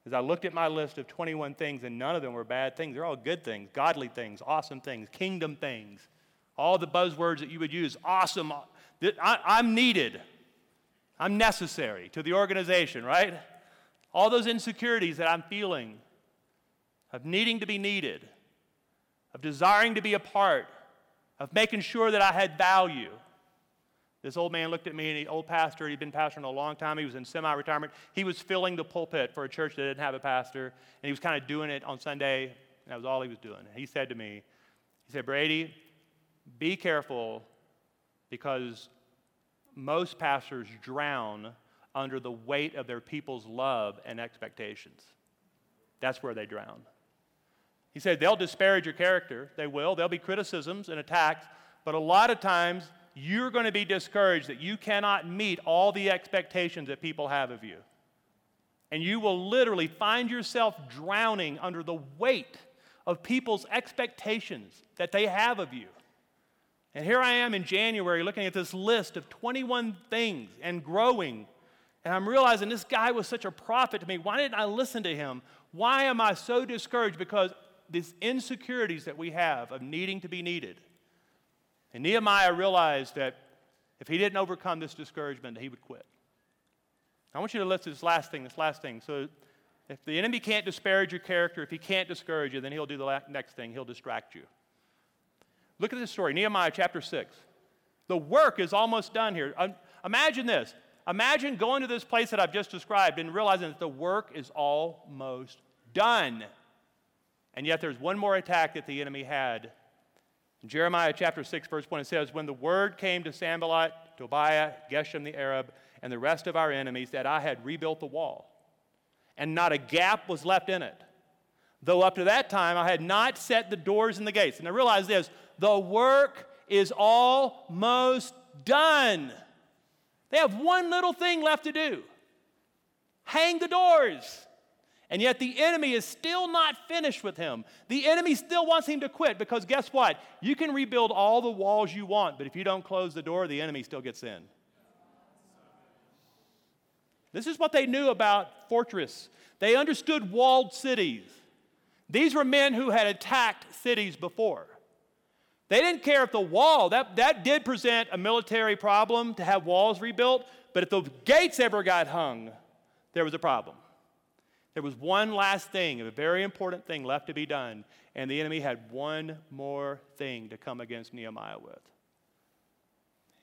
As I looked at my list of 21 things, and none of them were bad things, they're all good things, godly things, awesome things, kingdom things, all the buzzwords that you would use. Awesome. Uh, I'm needed. I'm necessary to the organization, right? All those insecurities that I'm feeling of needing to be needed, of desiring to be a part, of making sure that I had value. This old man looked at me, and the old pastor, he'd been pastoring a long time. He was in semi retirement. He was filling the pulpit for a church that didn't have a pastor, and he was kind of doing it on Sunday, and that was all he was doing. He said to me, He said, Brady, be careful because most pastors drown under the weight of their people's love and expectations. That's where they drown. He said they'll disparage your character. They will. There'll be criticisms and attacks. But a lot of times, you're going to be discouraged that you cannot meet all the expectations that people have of you. And you will literally find yourself drowning under the weight of people's expectations that they have of you. And here I am in January looking at this list of 21 things and growing. And I'm realizing this guy was such a prophet to me. Why didn't I listen to him? Why am I so discouraged? Because these insecurities that we have of needing to be needed. And Nehemiah realized that if he didn't overcome this discouragement, he would quit. I want you to listen to this last thing, this last thing. So, if the enemy can't disparage your character, if he can't discourage you, then he'll do the next thing he'll distract you. Look at this story Nehemiah chapter 6. The work is almost done here. Um, imagine this. Imagine going to this place that I've just described and realizing that the work is almost done. And yet there's one more attack that the enemy had. In Jeremiah chapter 6, verse 1, it says, When the word came to Sanballat, Tobiah, Geshem the Arab, and the rest of our enemies that I had rebuilt the wall, and not a gap was left in it. Though up to that time I had not set the doors and the gates. And I realize this the work is almost done. They have one little thing left to do hang the doors. And yet the enemy is still not finished with him. The enemy still wants him to quit because guess what? You can rebuild all the walls you want, but if you don't close the door, the enemy still gets in. This is what they knew about fortress. They understood walled cities. These were men who had attacked cities before. They didn't care if the wall, that, that did present a military problem to have walls rebuilt, but if the gates ever got hung, there was a problem. There was one last thing, a very important thing left to be done, and the enemy had one more thing to come against Nehemiah with.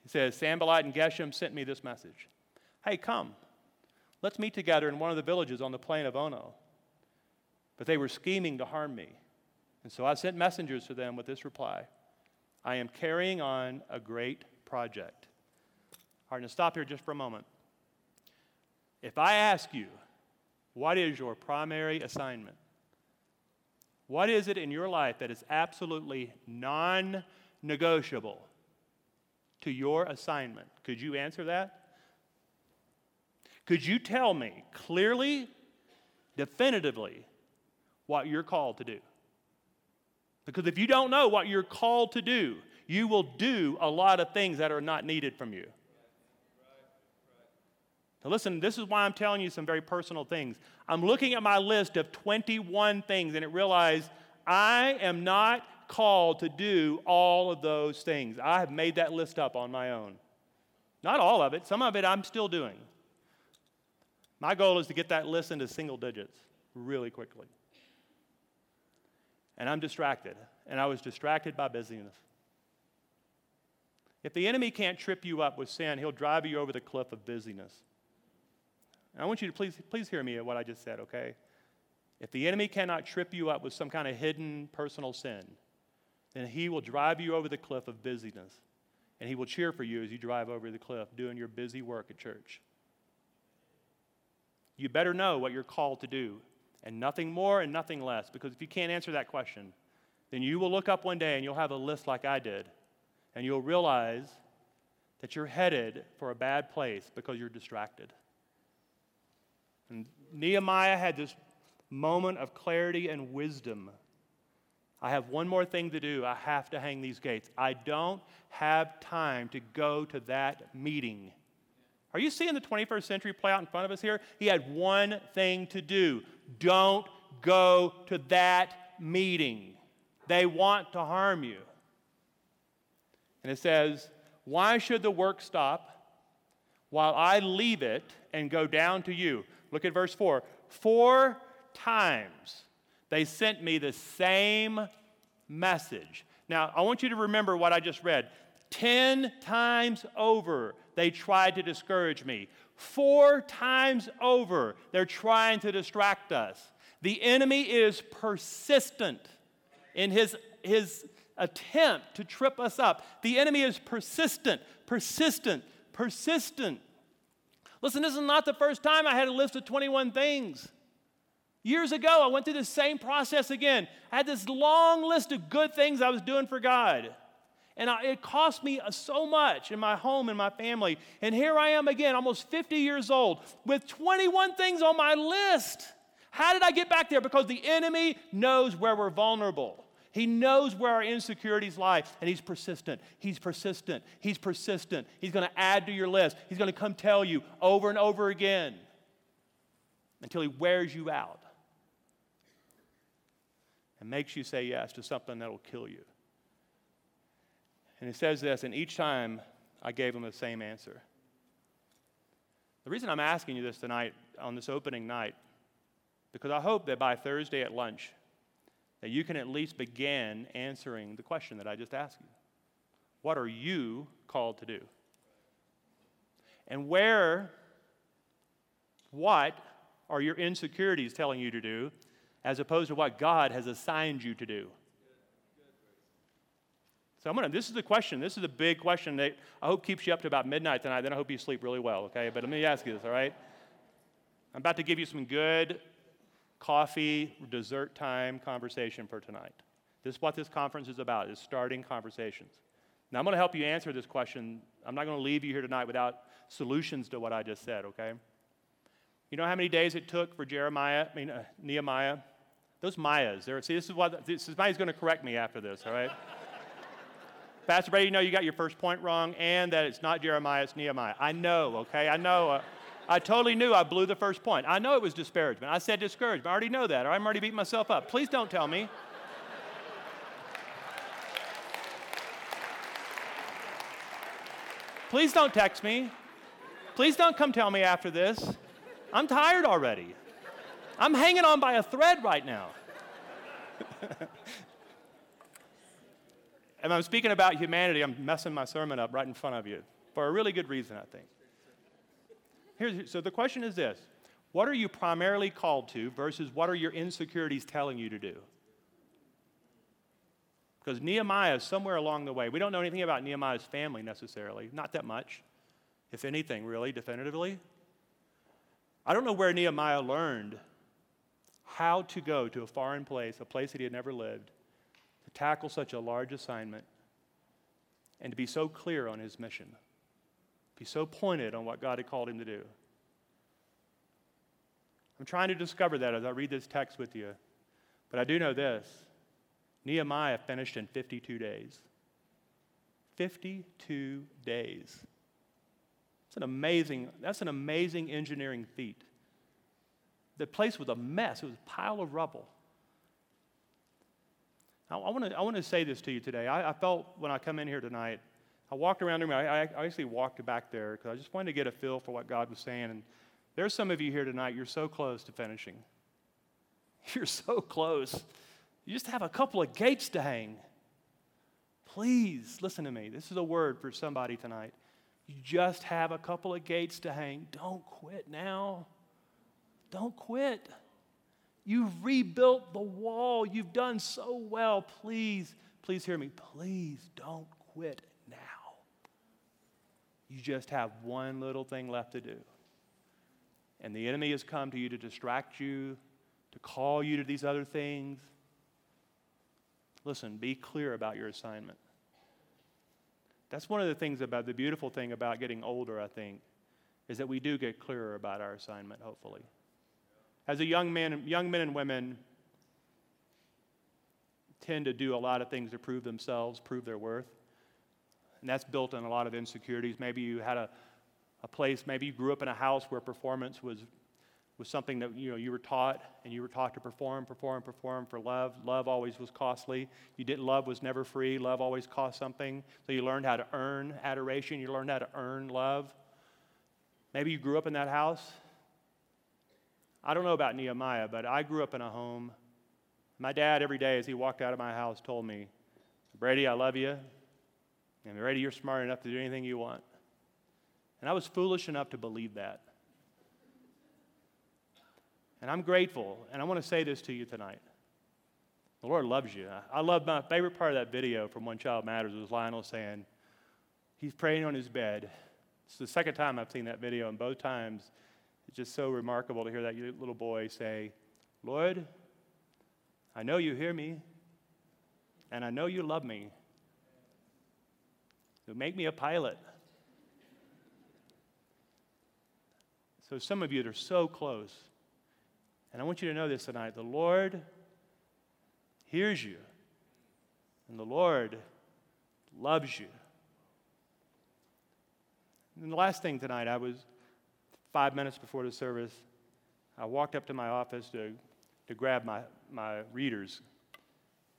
He says, Sanballat and Geshem sent me this message Hey, come, let's meet together in one of the villages on the plain of Ono. But they were scheming to harm me. And so I sent messengers to them with this reply I am carrying on a great project. All right, now stop here just for a moment. If I ask you, what is your primary assignment? What is it in your life that is absolutely non negotiable to your assignment? Could you answer that? Could you tell me clearly, definitively, what you're called to do? Because if you don't know what you're called to do, you will do a lot of things that are not needed from you. Now, listen, this is why I'm telling you some very personal things. I'm looking at my list of 21 things and it realized I am not called to do all of those things. I have made that list up on my own. Not all of it, some of it I'm still doing. My goal is to get that list into single digits really quickly. And I'm distracted, and I was distracted by busyness. If the enemy can't trip you up with sin, he'll drive you over the cliff of busyness. And I want you to please, please hear me at what I just said, okay? If the enemy cannot trip you up with some kind of hidden personal sin, then he will drive you over the cliff of busyness. And he will cheer for you as you drive over the cliff doing your busy work at church. You better know what you're called to do, and nothing more and nothing less, because if you can't answer that question, then you will look up one day and you'll have a list like I did, and you'll realize that you're headed for a bad place because you're distracted. And Nehemiah had this moment of clarity and wisdom. I have one more thing to do. I have to hang these gates. I don't have time to go to that meeting. Are you seeing the 21st century play out in front of us here? He had one thing to do don't go to that meeting. They want to harm you. And it says, Why should the work stop while I leave it and go down to you? Look at verse 4. Four times they sent me the same message. Now, I want you to remember what I just read. Ten times over, they tried to discourage me. Four times over, they're trying to distract us. The enemy is persistent in his, his attempt to trip us up. The enemy is persistent, persistent, persistent. Listen, this is not the first time I had a list of 21 things. Years ago, I went through the same process again. I had this long list of good things I was doing for God. And I, it cost me uh, so much in my home and my family. And here I am again, almost 50 years old, with 21 things on my list. How did I get back there? Because the enemy knows where we're vulnerable. He knows where our insecurities lie, and he's persistent. He's persistent. He's persistent. He's going to add to your list. He's going to come tell you over and over again until he wears you out and makes you say yes to something that'll kill you. And it says this, and each time I gave him the same answer. The reason I'm asking you this tonight on this opening night, because I hope that by Thursday at lunch, that you can at least begin answering the question that I just asked you. What are you called to do? And where, what are your insecurities telling you to do, as opposed to what God has assigned you to do? So I'm gonna, this is the question. This is a big question that I hope keeps you up to about midnight tonight. Then I hope you sleep really well, okay? But let me ask you this, all right? I'm about to give you some good coffee, dessert time conversation for tonight. This is what this conference is about, is starting conversations. Now, I'm going to help you answer this question. I'm not going to leave you here tonight without solutions to what I just said, okay? You know how many days it took for Jeremiah, I mean, uh, Nehemiah? Those Mayas. There, see, this is what, this, somebody's going to correct me after this, all right? Pastor Brady, you know you got your first point wrong and that it's not Jeremiah, it's Nehemiah. I know, okay? I know. Uh, I totally knew I blew the first point. I know it was disparagement. I said discouragement. I already know that. or I'm already beating myself up. Please don't tell me. Please don't text me. Please don't come tell me after this. I'm tired already. I'm hanging on by a thread right now. and I'm speaking about humanity. I'm messing my sermon up right in front of you for a really good reason, I think. Here's, so the question is this What are you primarily called to versus what are your insecurities telling you to do? Because Nehemiah is somewhere along the way. We don't know anything about Nehemiah's family necessarily, not that much, if anything, really, definitively. I don't know where Nehemiah learned how to go to a foreign place, a place that he had never lived, to tackle such a large assignment, and to be so clear on his mission, be so pointed on what God had called him to do. I'm trying to discover that as I read this text with you. But I do know this Nehemiah finished in 52 days. 52 days. That's an amazing, that's an amazing engineering feat. The place was a mess, it was a pile of rubble. Now, I want to I wanna say this to you today. I, I, felt when I come in here tonight, I walked around the room, I, I actually walked back there because I just wanted to get a feel for what God was saying. And there's some of you here tonight, you're so close to finishing. You're so close. You just have a couple of gates to hang. Please listen to me. This is a word for somebody tonight. You just have a couple of gates to hang. Don't quit now. Don't quit. You've rebuilt the wall. You've done so well. Please, please hear me. Please don't quit. You just have one little thing left to do. And the enemy has come to you to distract you, to call you to these other things. Listen, be clear about your assignment. That's one of the things about the beautiful thing about getting older, I think, is that we do get clearer about our assignment, hopefully. As a young man, young men and women tend to do a lot of things to prove themselves, prove their worth. And that's built on a lot of insecurities. Maybe you had a, a place, maybe you grew up in a house where performance was, was something that you, know, you were taught, and you were taught to perform, perform, perform for love. Love always was costly. You didn't, love was never free. Love always cost something. So you learned how to earn adoration. You learned how to earn love. Maybe you grew up in that house I don't know about Nehemiah, but I grew up in a home. My dad, every day as he walked out of my house, told me, Brady, I love you. And Brady, you're smart enough to do anything you want. And I was foolish enough to believe that. And I'm grateful. And I want to say this to you tonight. The Lord loves you. I love my favorite part of that video from One Child Matters was Lionel saying, he's praying on his bed. It's the second time I've seen that video, and both times it's just so remarkable to hear that little boy say, Lord, I know you hear me, and I know you love me. Make me a pilot. So some of you that are so close. And I want you to know this tonight. The Lord hears you, and the Lord loves you. And the last thing tonight, I was five minutes before the service, I walked up to my office to, to grab my, my readers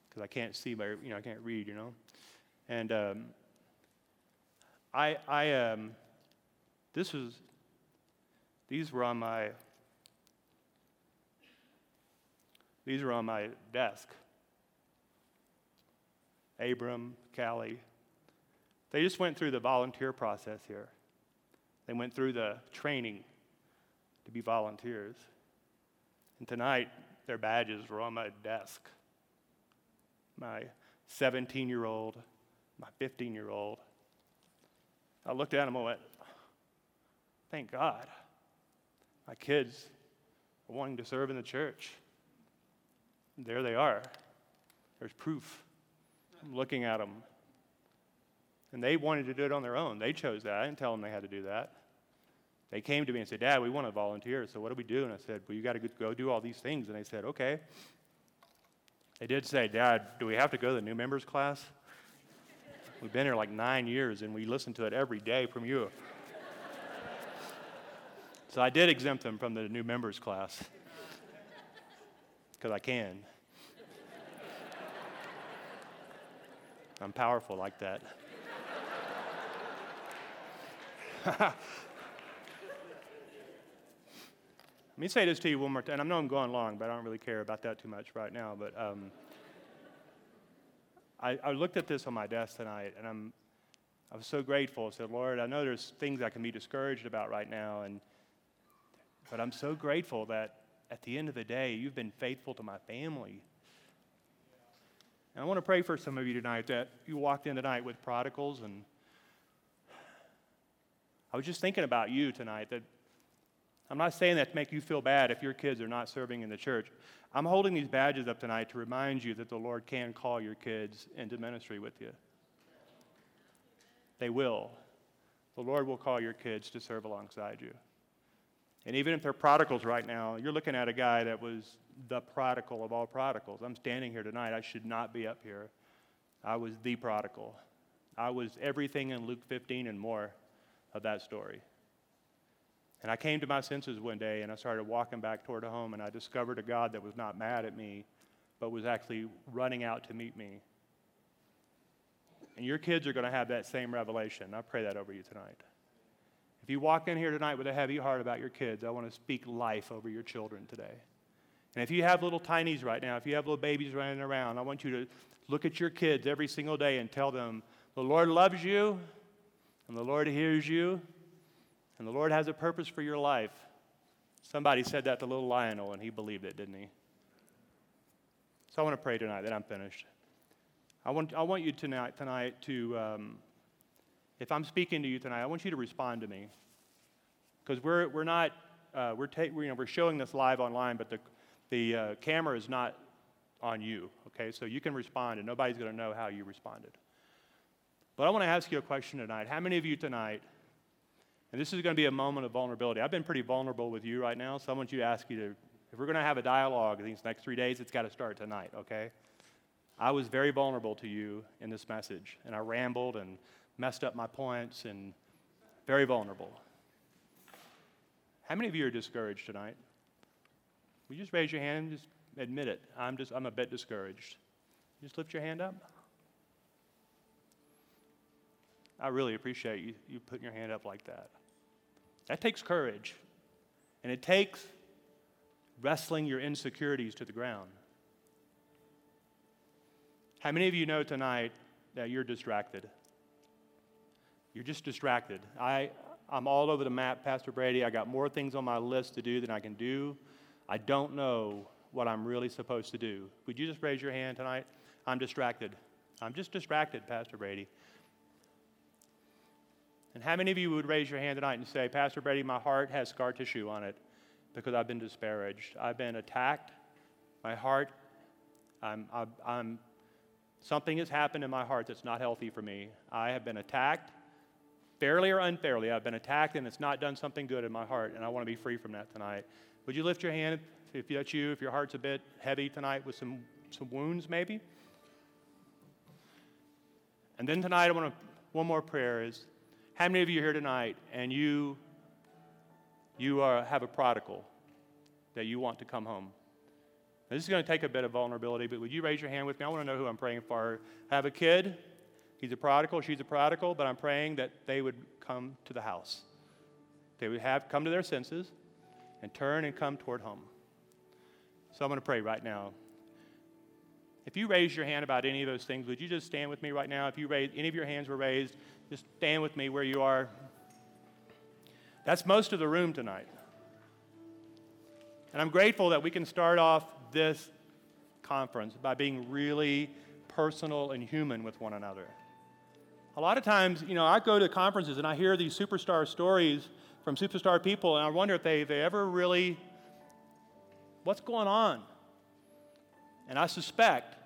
because I can't see, my, you know, I can't read, you know. And um, I, I um, this was, these were on my, these were on my desk. Abram, Callie, they just went through the volunteer process here. They went through the training to be volunteers. And tonight, their badges were on my desk. My 17 year old, my 15 year old. I looked at them and went, Thank God. My kids are wanting to serve in the church. And there they are. There's proof. I'm looking at them and they wanted to do it on their own. They chose that. I didn't tell them they had to do that. They came to me and said, Dad, we want to volunteer. So what do we do? And I said, Well, you got to go do all these things. And they said, Okay. They did say, Dad, do we have to go to the new members class? We've been here like nine years and we listen to it every day from you. So I did exempt them from the new members class because I can. I'm powerful like that. Let me say this to you one more time. I know I'm going long, but I don't really care about that too much right now. But um, I, I, looked at this on my desk tonight, and I'm, I was so grateful. I said, Lord, I know there's things I can be discouraged about right now, and, but I'm so grateful that at the end of the day, you've been faithful to my family. And I want to pray for some of you tonight that you walked in tonight with prodigals and I was just thinking about you tonight that I'm not saying that to make you feel bad if your kids are not serving in the church. I'm holding these badges up tonight to remind you that the Lord can call your kids into ministry with you. They will. The Lord will call your kids to serve alongside you. And even if they're prodigals right now, you're looking at a guy that was the prodigal of all prodigals. I'm standing here tonight. I should not be up here. I was the prodigal. I was everything in Luke 15 and more of that story. And I came to my senses one day and I started walking back toward home and I discovered a God that was not mad at me, but was actually running out to meet me. And your kids are going to have that same revelation. I pray that over you tonight. If you walk in here tonight with a heavy heart about your kids, I want to speak life over your children today. And if you have little tinies right now, if you have little babies running around, I want you to look at your kids every single day and tell them, the Lord loves you and the Lord hears you, and the Lord has a purpose for your life. Somebody said that to little Lionel, and he believed it, didn't he? So I want to pray tonight that I'm finished. I want, I want you tonight, tonight to, um, if I'm speaking to you tonight, I want you to respond to me. Because we're, we're not, uh, we're, ta- we're, you know, we're showing this live online, but the, the uh, camera is not on you, okay? So you can respond, and nobody's going to know how you responded. But I want to ask you a question tonight. How many of you tonight, and this is going to be a moment of vulnerability. I've been pretty vulnerable with you right now, so I want you to ask you to, if we're going to have a dialogue these next three days, it's got to start tonight, okay? I was very vulnerable to you in this message, and I rambled and messed up my points and very vulnerable. How many of you are discouraged tonight? Will you just raise your hand and just admit it? I'm just I'm a bit discouraged. Just lift your hand up. I really appreciate you, you putting your hand up like that. That takes courage. And it takes wrestling your insecurities to the ground. How many of you know tonight that you're distracted? You're just distracted. I, I'm all over the map, Pastor Brady. I got more things on my list to do than I can do. I don't know what I'm really supposed to do. Would you just raise your hand tonight? I'm distracted. I'm just distracted, Pastor Brady. And how many of you would raise your hand tonight and say, Pastor Brady, my heart has scar tissue on it because I've been disparaged? I've been attacked. My heart, I'm, I'm, I'm, something has happened in my heart that's not healthy for me. I have been attacked, fairly or unfairly. I've been attacked and it's not done something good in my heart, and I want to be free from that tonight. Would you lift your hand if that's you, if your heart's a bit heavy tonight with some, some wounds maybe? And then tonight, I want to, one more prayer is how many of you are here tonight and you, you are, have a prodigal that you want to come home? Now, this is going to take a bit of vulnerability, but would you raise your hand with me? I want to know who I'm praying for. I have a kid. He's a prodigal. She's a prodigal, but I'm praying that they would come to the house. They would have come to their senses and turn and come toward home. So I'm going to pray right now. If you raise your hand about any of those things, would you just stand with me right now? If you raise, any of your hands were raised, just stand with me where you are. That's most of the room tonight. And I'm grateful that we can start off this conference by being really personal and human with one another. A lot of times, you know, I go to conferences and I hear these superstar stories from superstar people, and I wonder if they, they ever really, what's going on? And I suspect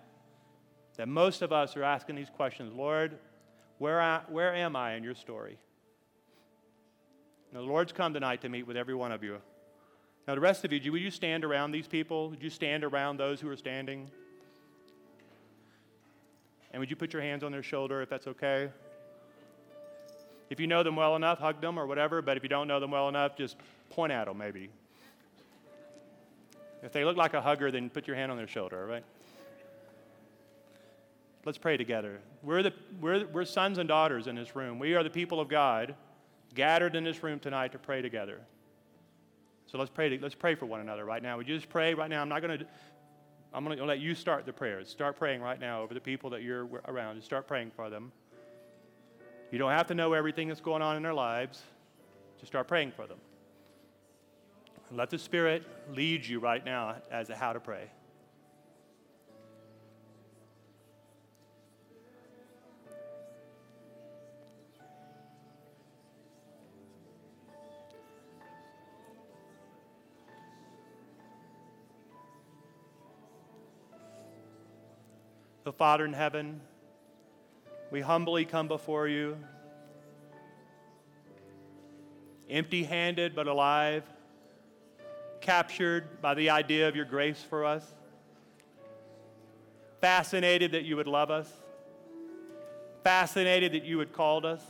that most of us are asking these questions Lord, where, I, where am I in your story? Now, the Lord's come tonight to meet with every one of you. Now, the rest of you, would you stand around these people? Would you stand around those who are standing? And would you put your hands on their shoulder if that's okay? If you know them well enough, hug them or whatever, but if you don't know them well enough, just point at them maybe. If they look like a hugger, then put your hand on their shoulder, all right? Let's pray together. We're, the, we're, we're sons and daughters in this room. We are the people of God gathered in this room tonight to pray together. So let's pray, to, let's pray for one another right now. Would you just pray right now? I'm not going to. I'm going to let you start the prayers. Start praying right now over the people that you're around. Just start praying for them. You don't have to know everything that's going on in their lives. Just start praying for them. Let the Spirit lead you right now as to how to pray. So, Father in heaven, we humbly come before you, empty handed but alive, captured by the idea of your grace for us, fascinated that you would love us, fascinated that you had called us,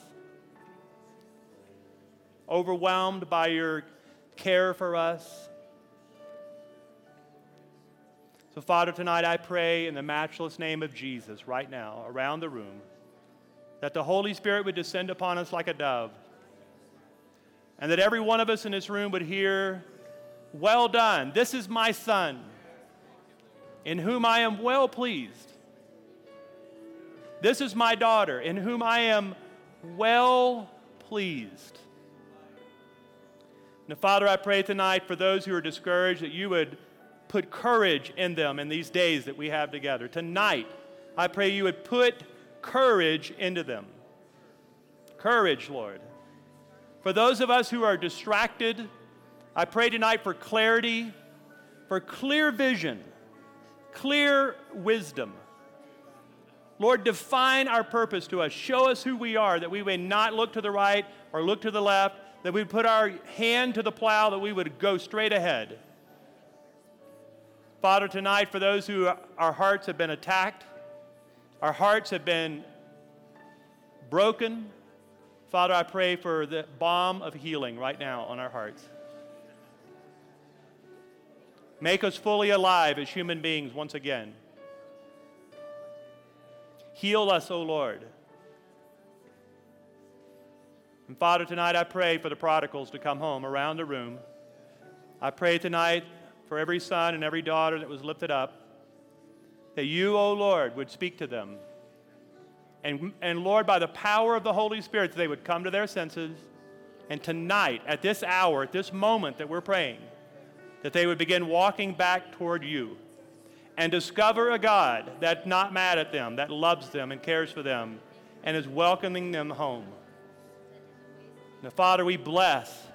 overwhelmed by your care for us So, Father, tonight I pray in the matchless name of Jesus right now around the room that the Holy Spirit would descend upon us like a dove, and that every one of us in this room would hear, Well done, this is my Son, in whom I am well pleased. This is my daughter, in whom I am well pleased. Now, Father, I pray tonight for those who are discouraged that you would put courage in them in these days that we have together. Tonight, I pray you would put courage into them. Courage, Lord. For those of us who are distracted, I pray tonight for clarity, for clear vision, clear wisdom. Lord, define our purpose to us. Show us who we are, that we may not look to the right or look to the left, that we put our hand to the plow, that we would go straight ahead. Father, tonight, for those who our hearts have been attacked, our hearts have been broken, Father, I pray for the balm of healing right now on our hearts. Make us fully alive as human beings once again. Heal us, O Lord. And Father, tonight I pray for the prodigals to come home around the room. I pray tonight for every son and every daughter that was lifted up, that you, O Lord, would speak to them. And, and Lord, by the power of the Holy Spirit, they would come to their senses. And tonight, at this hour, at this moment that we're praying, that they would begin walking back toward you and discover a God that's not mad at them, that loves them and cares for them, and is welcoming them home. Now, Father, we bless,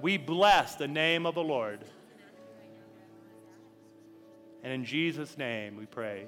we bless the name of the Lord. And in Jesus' name we pray.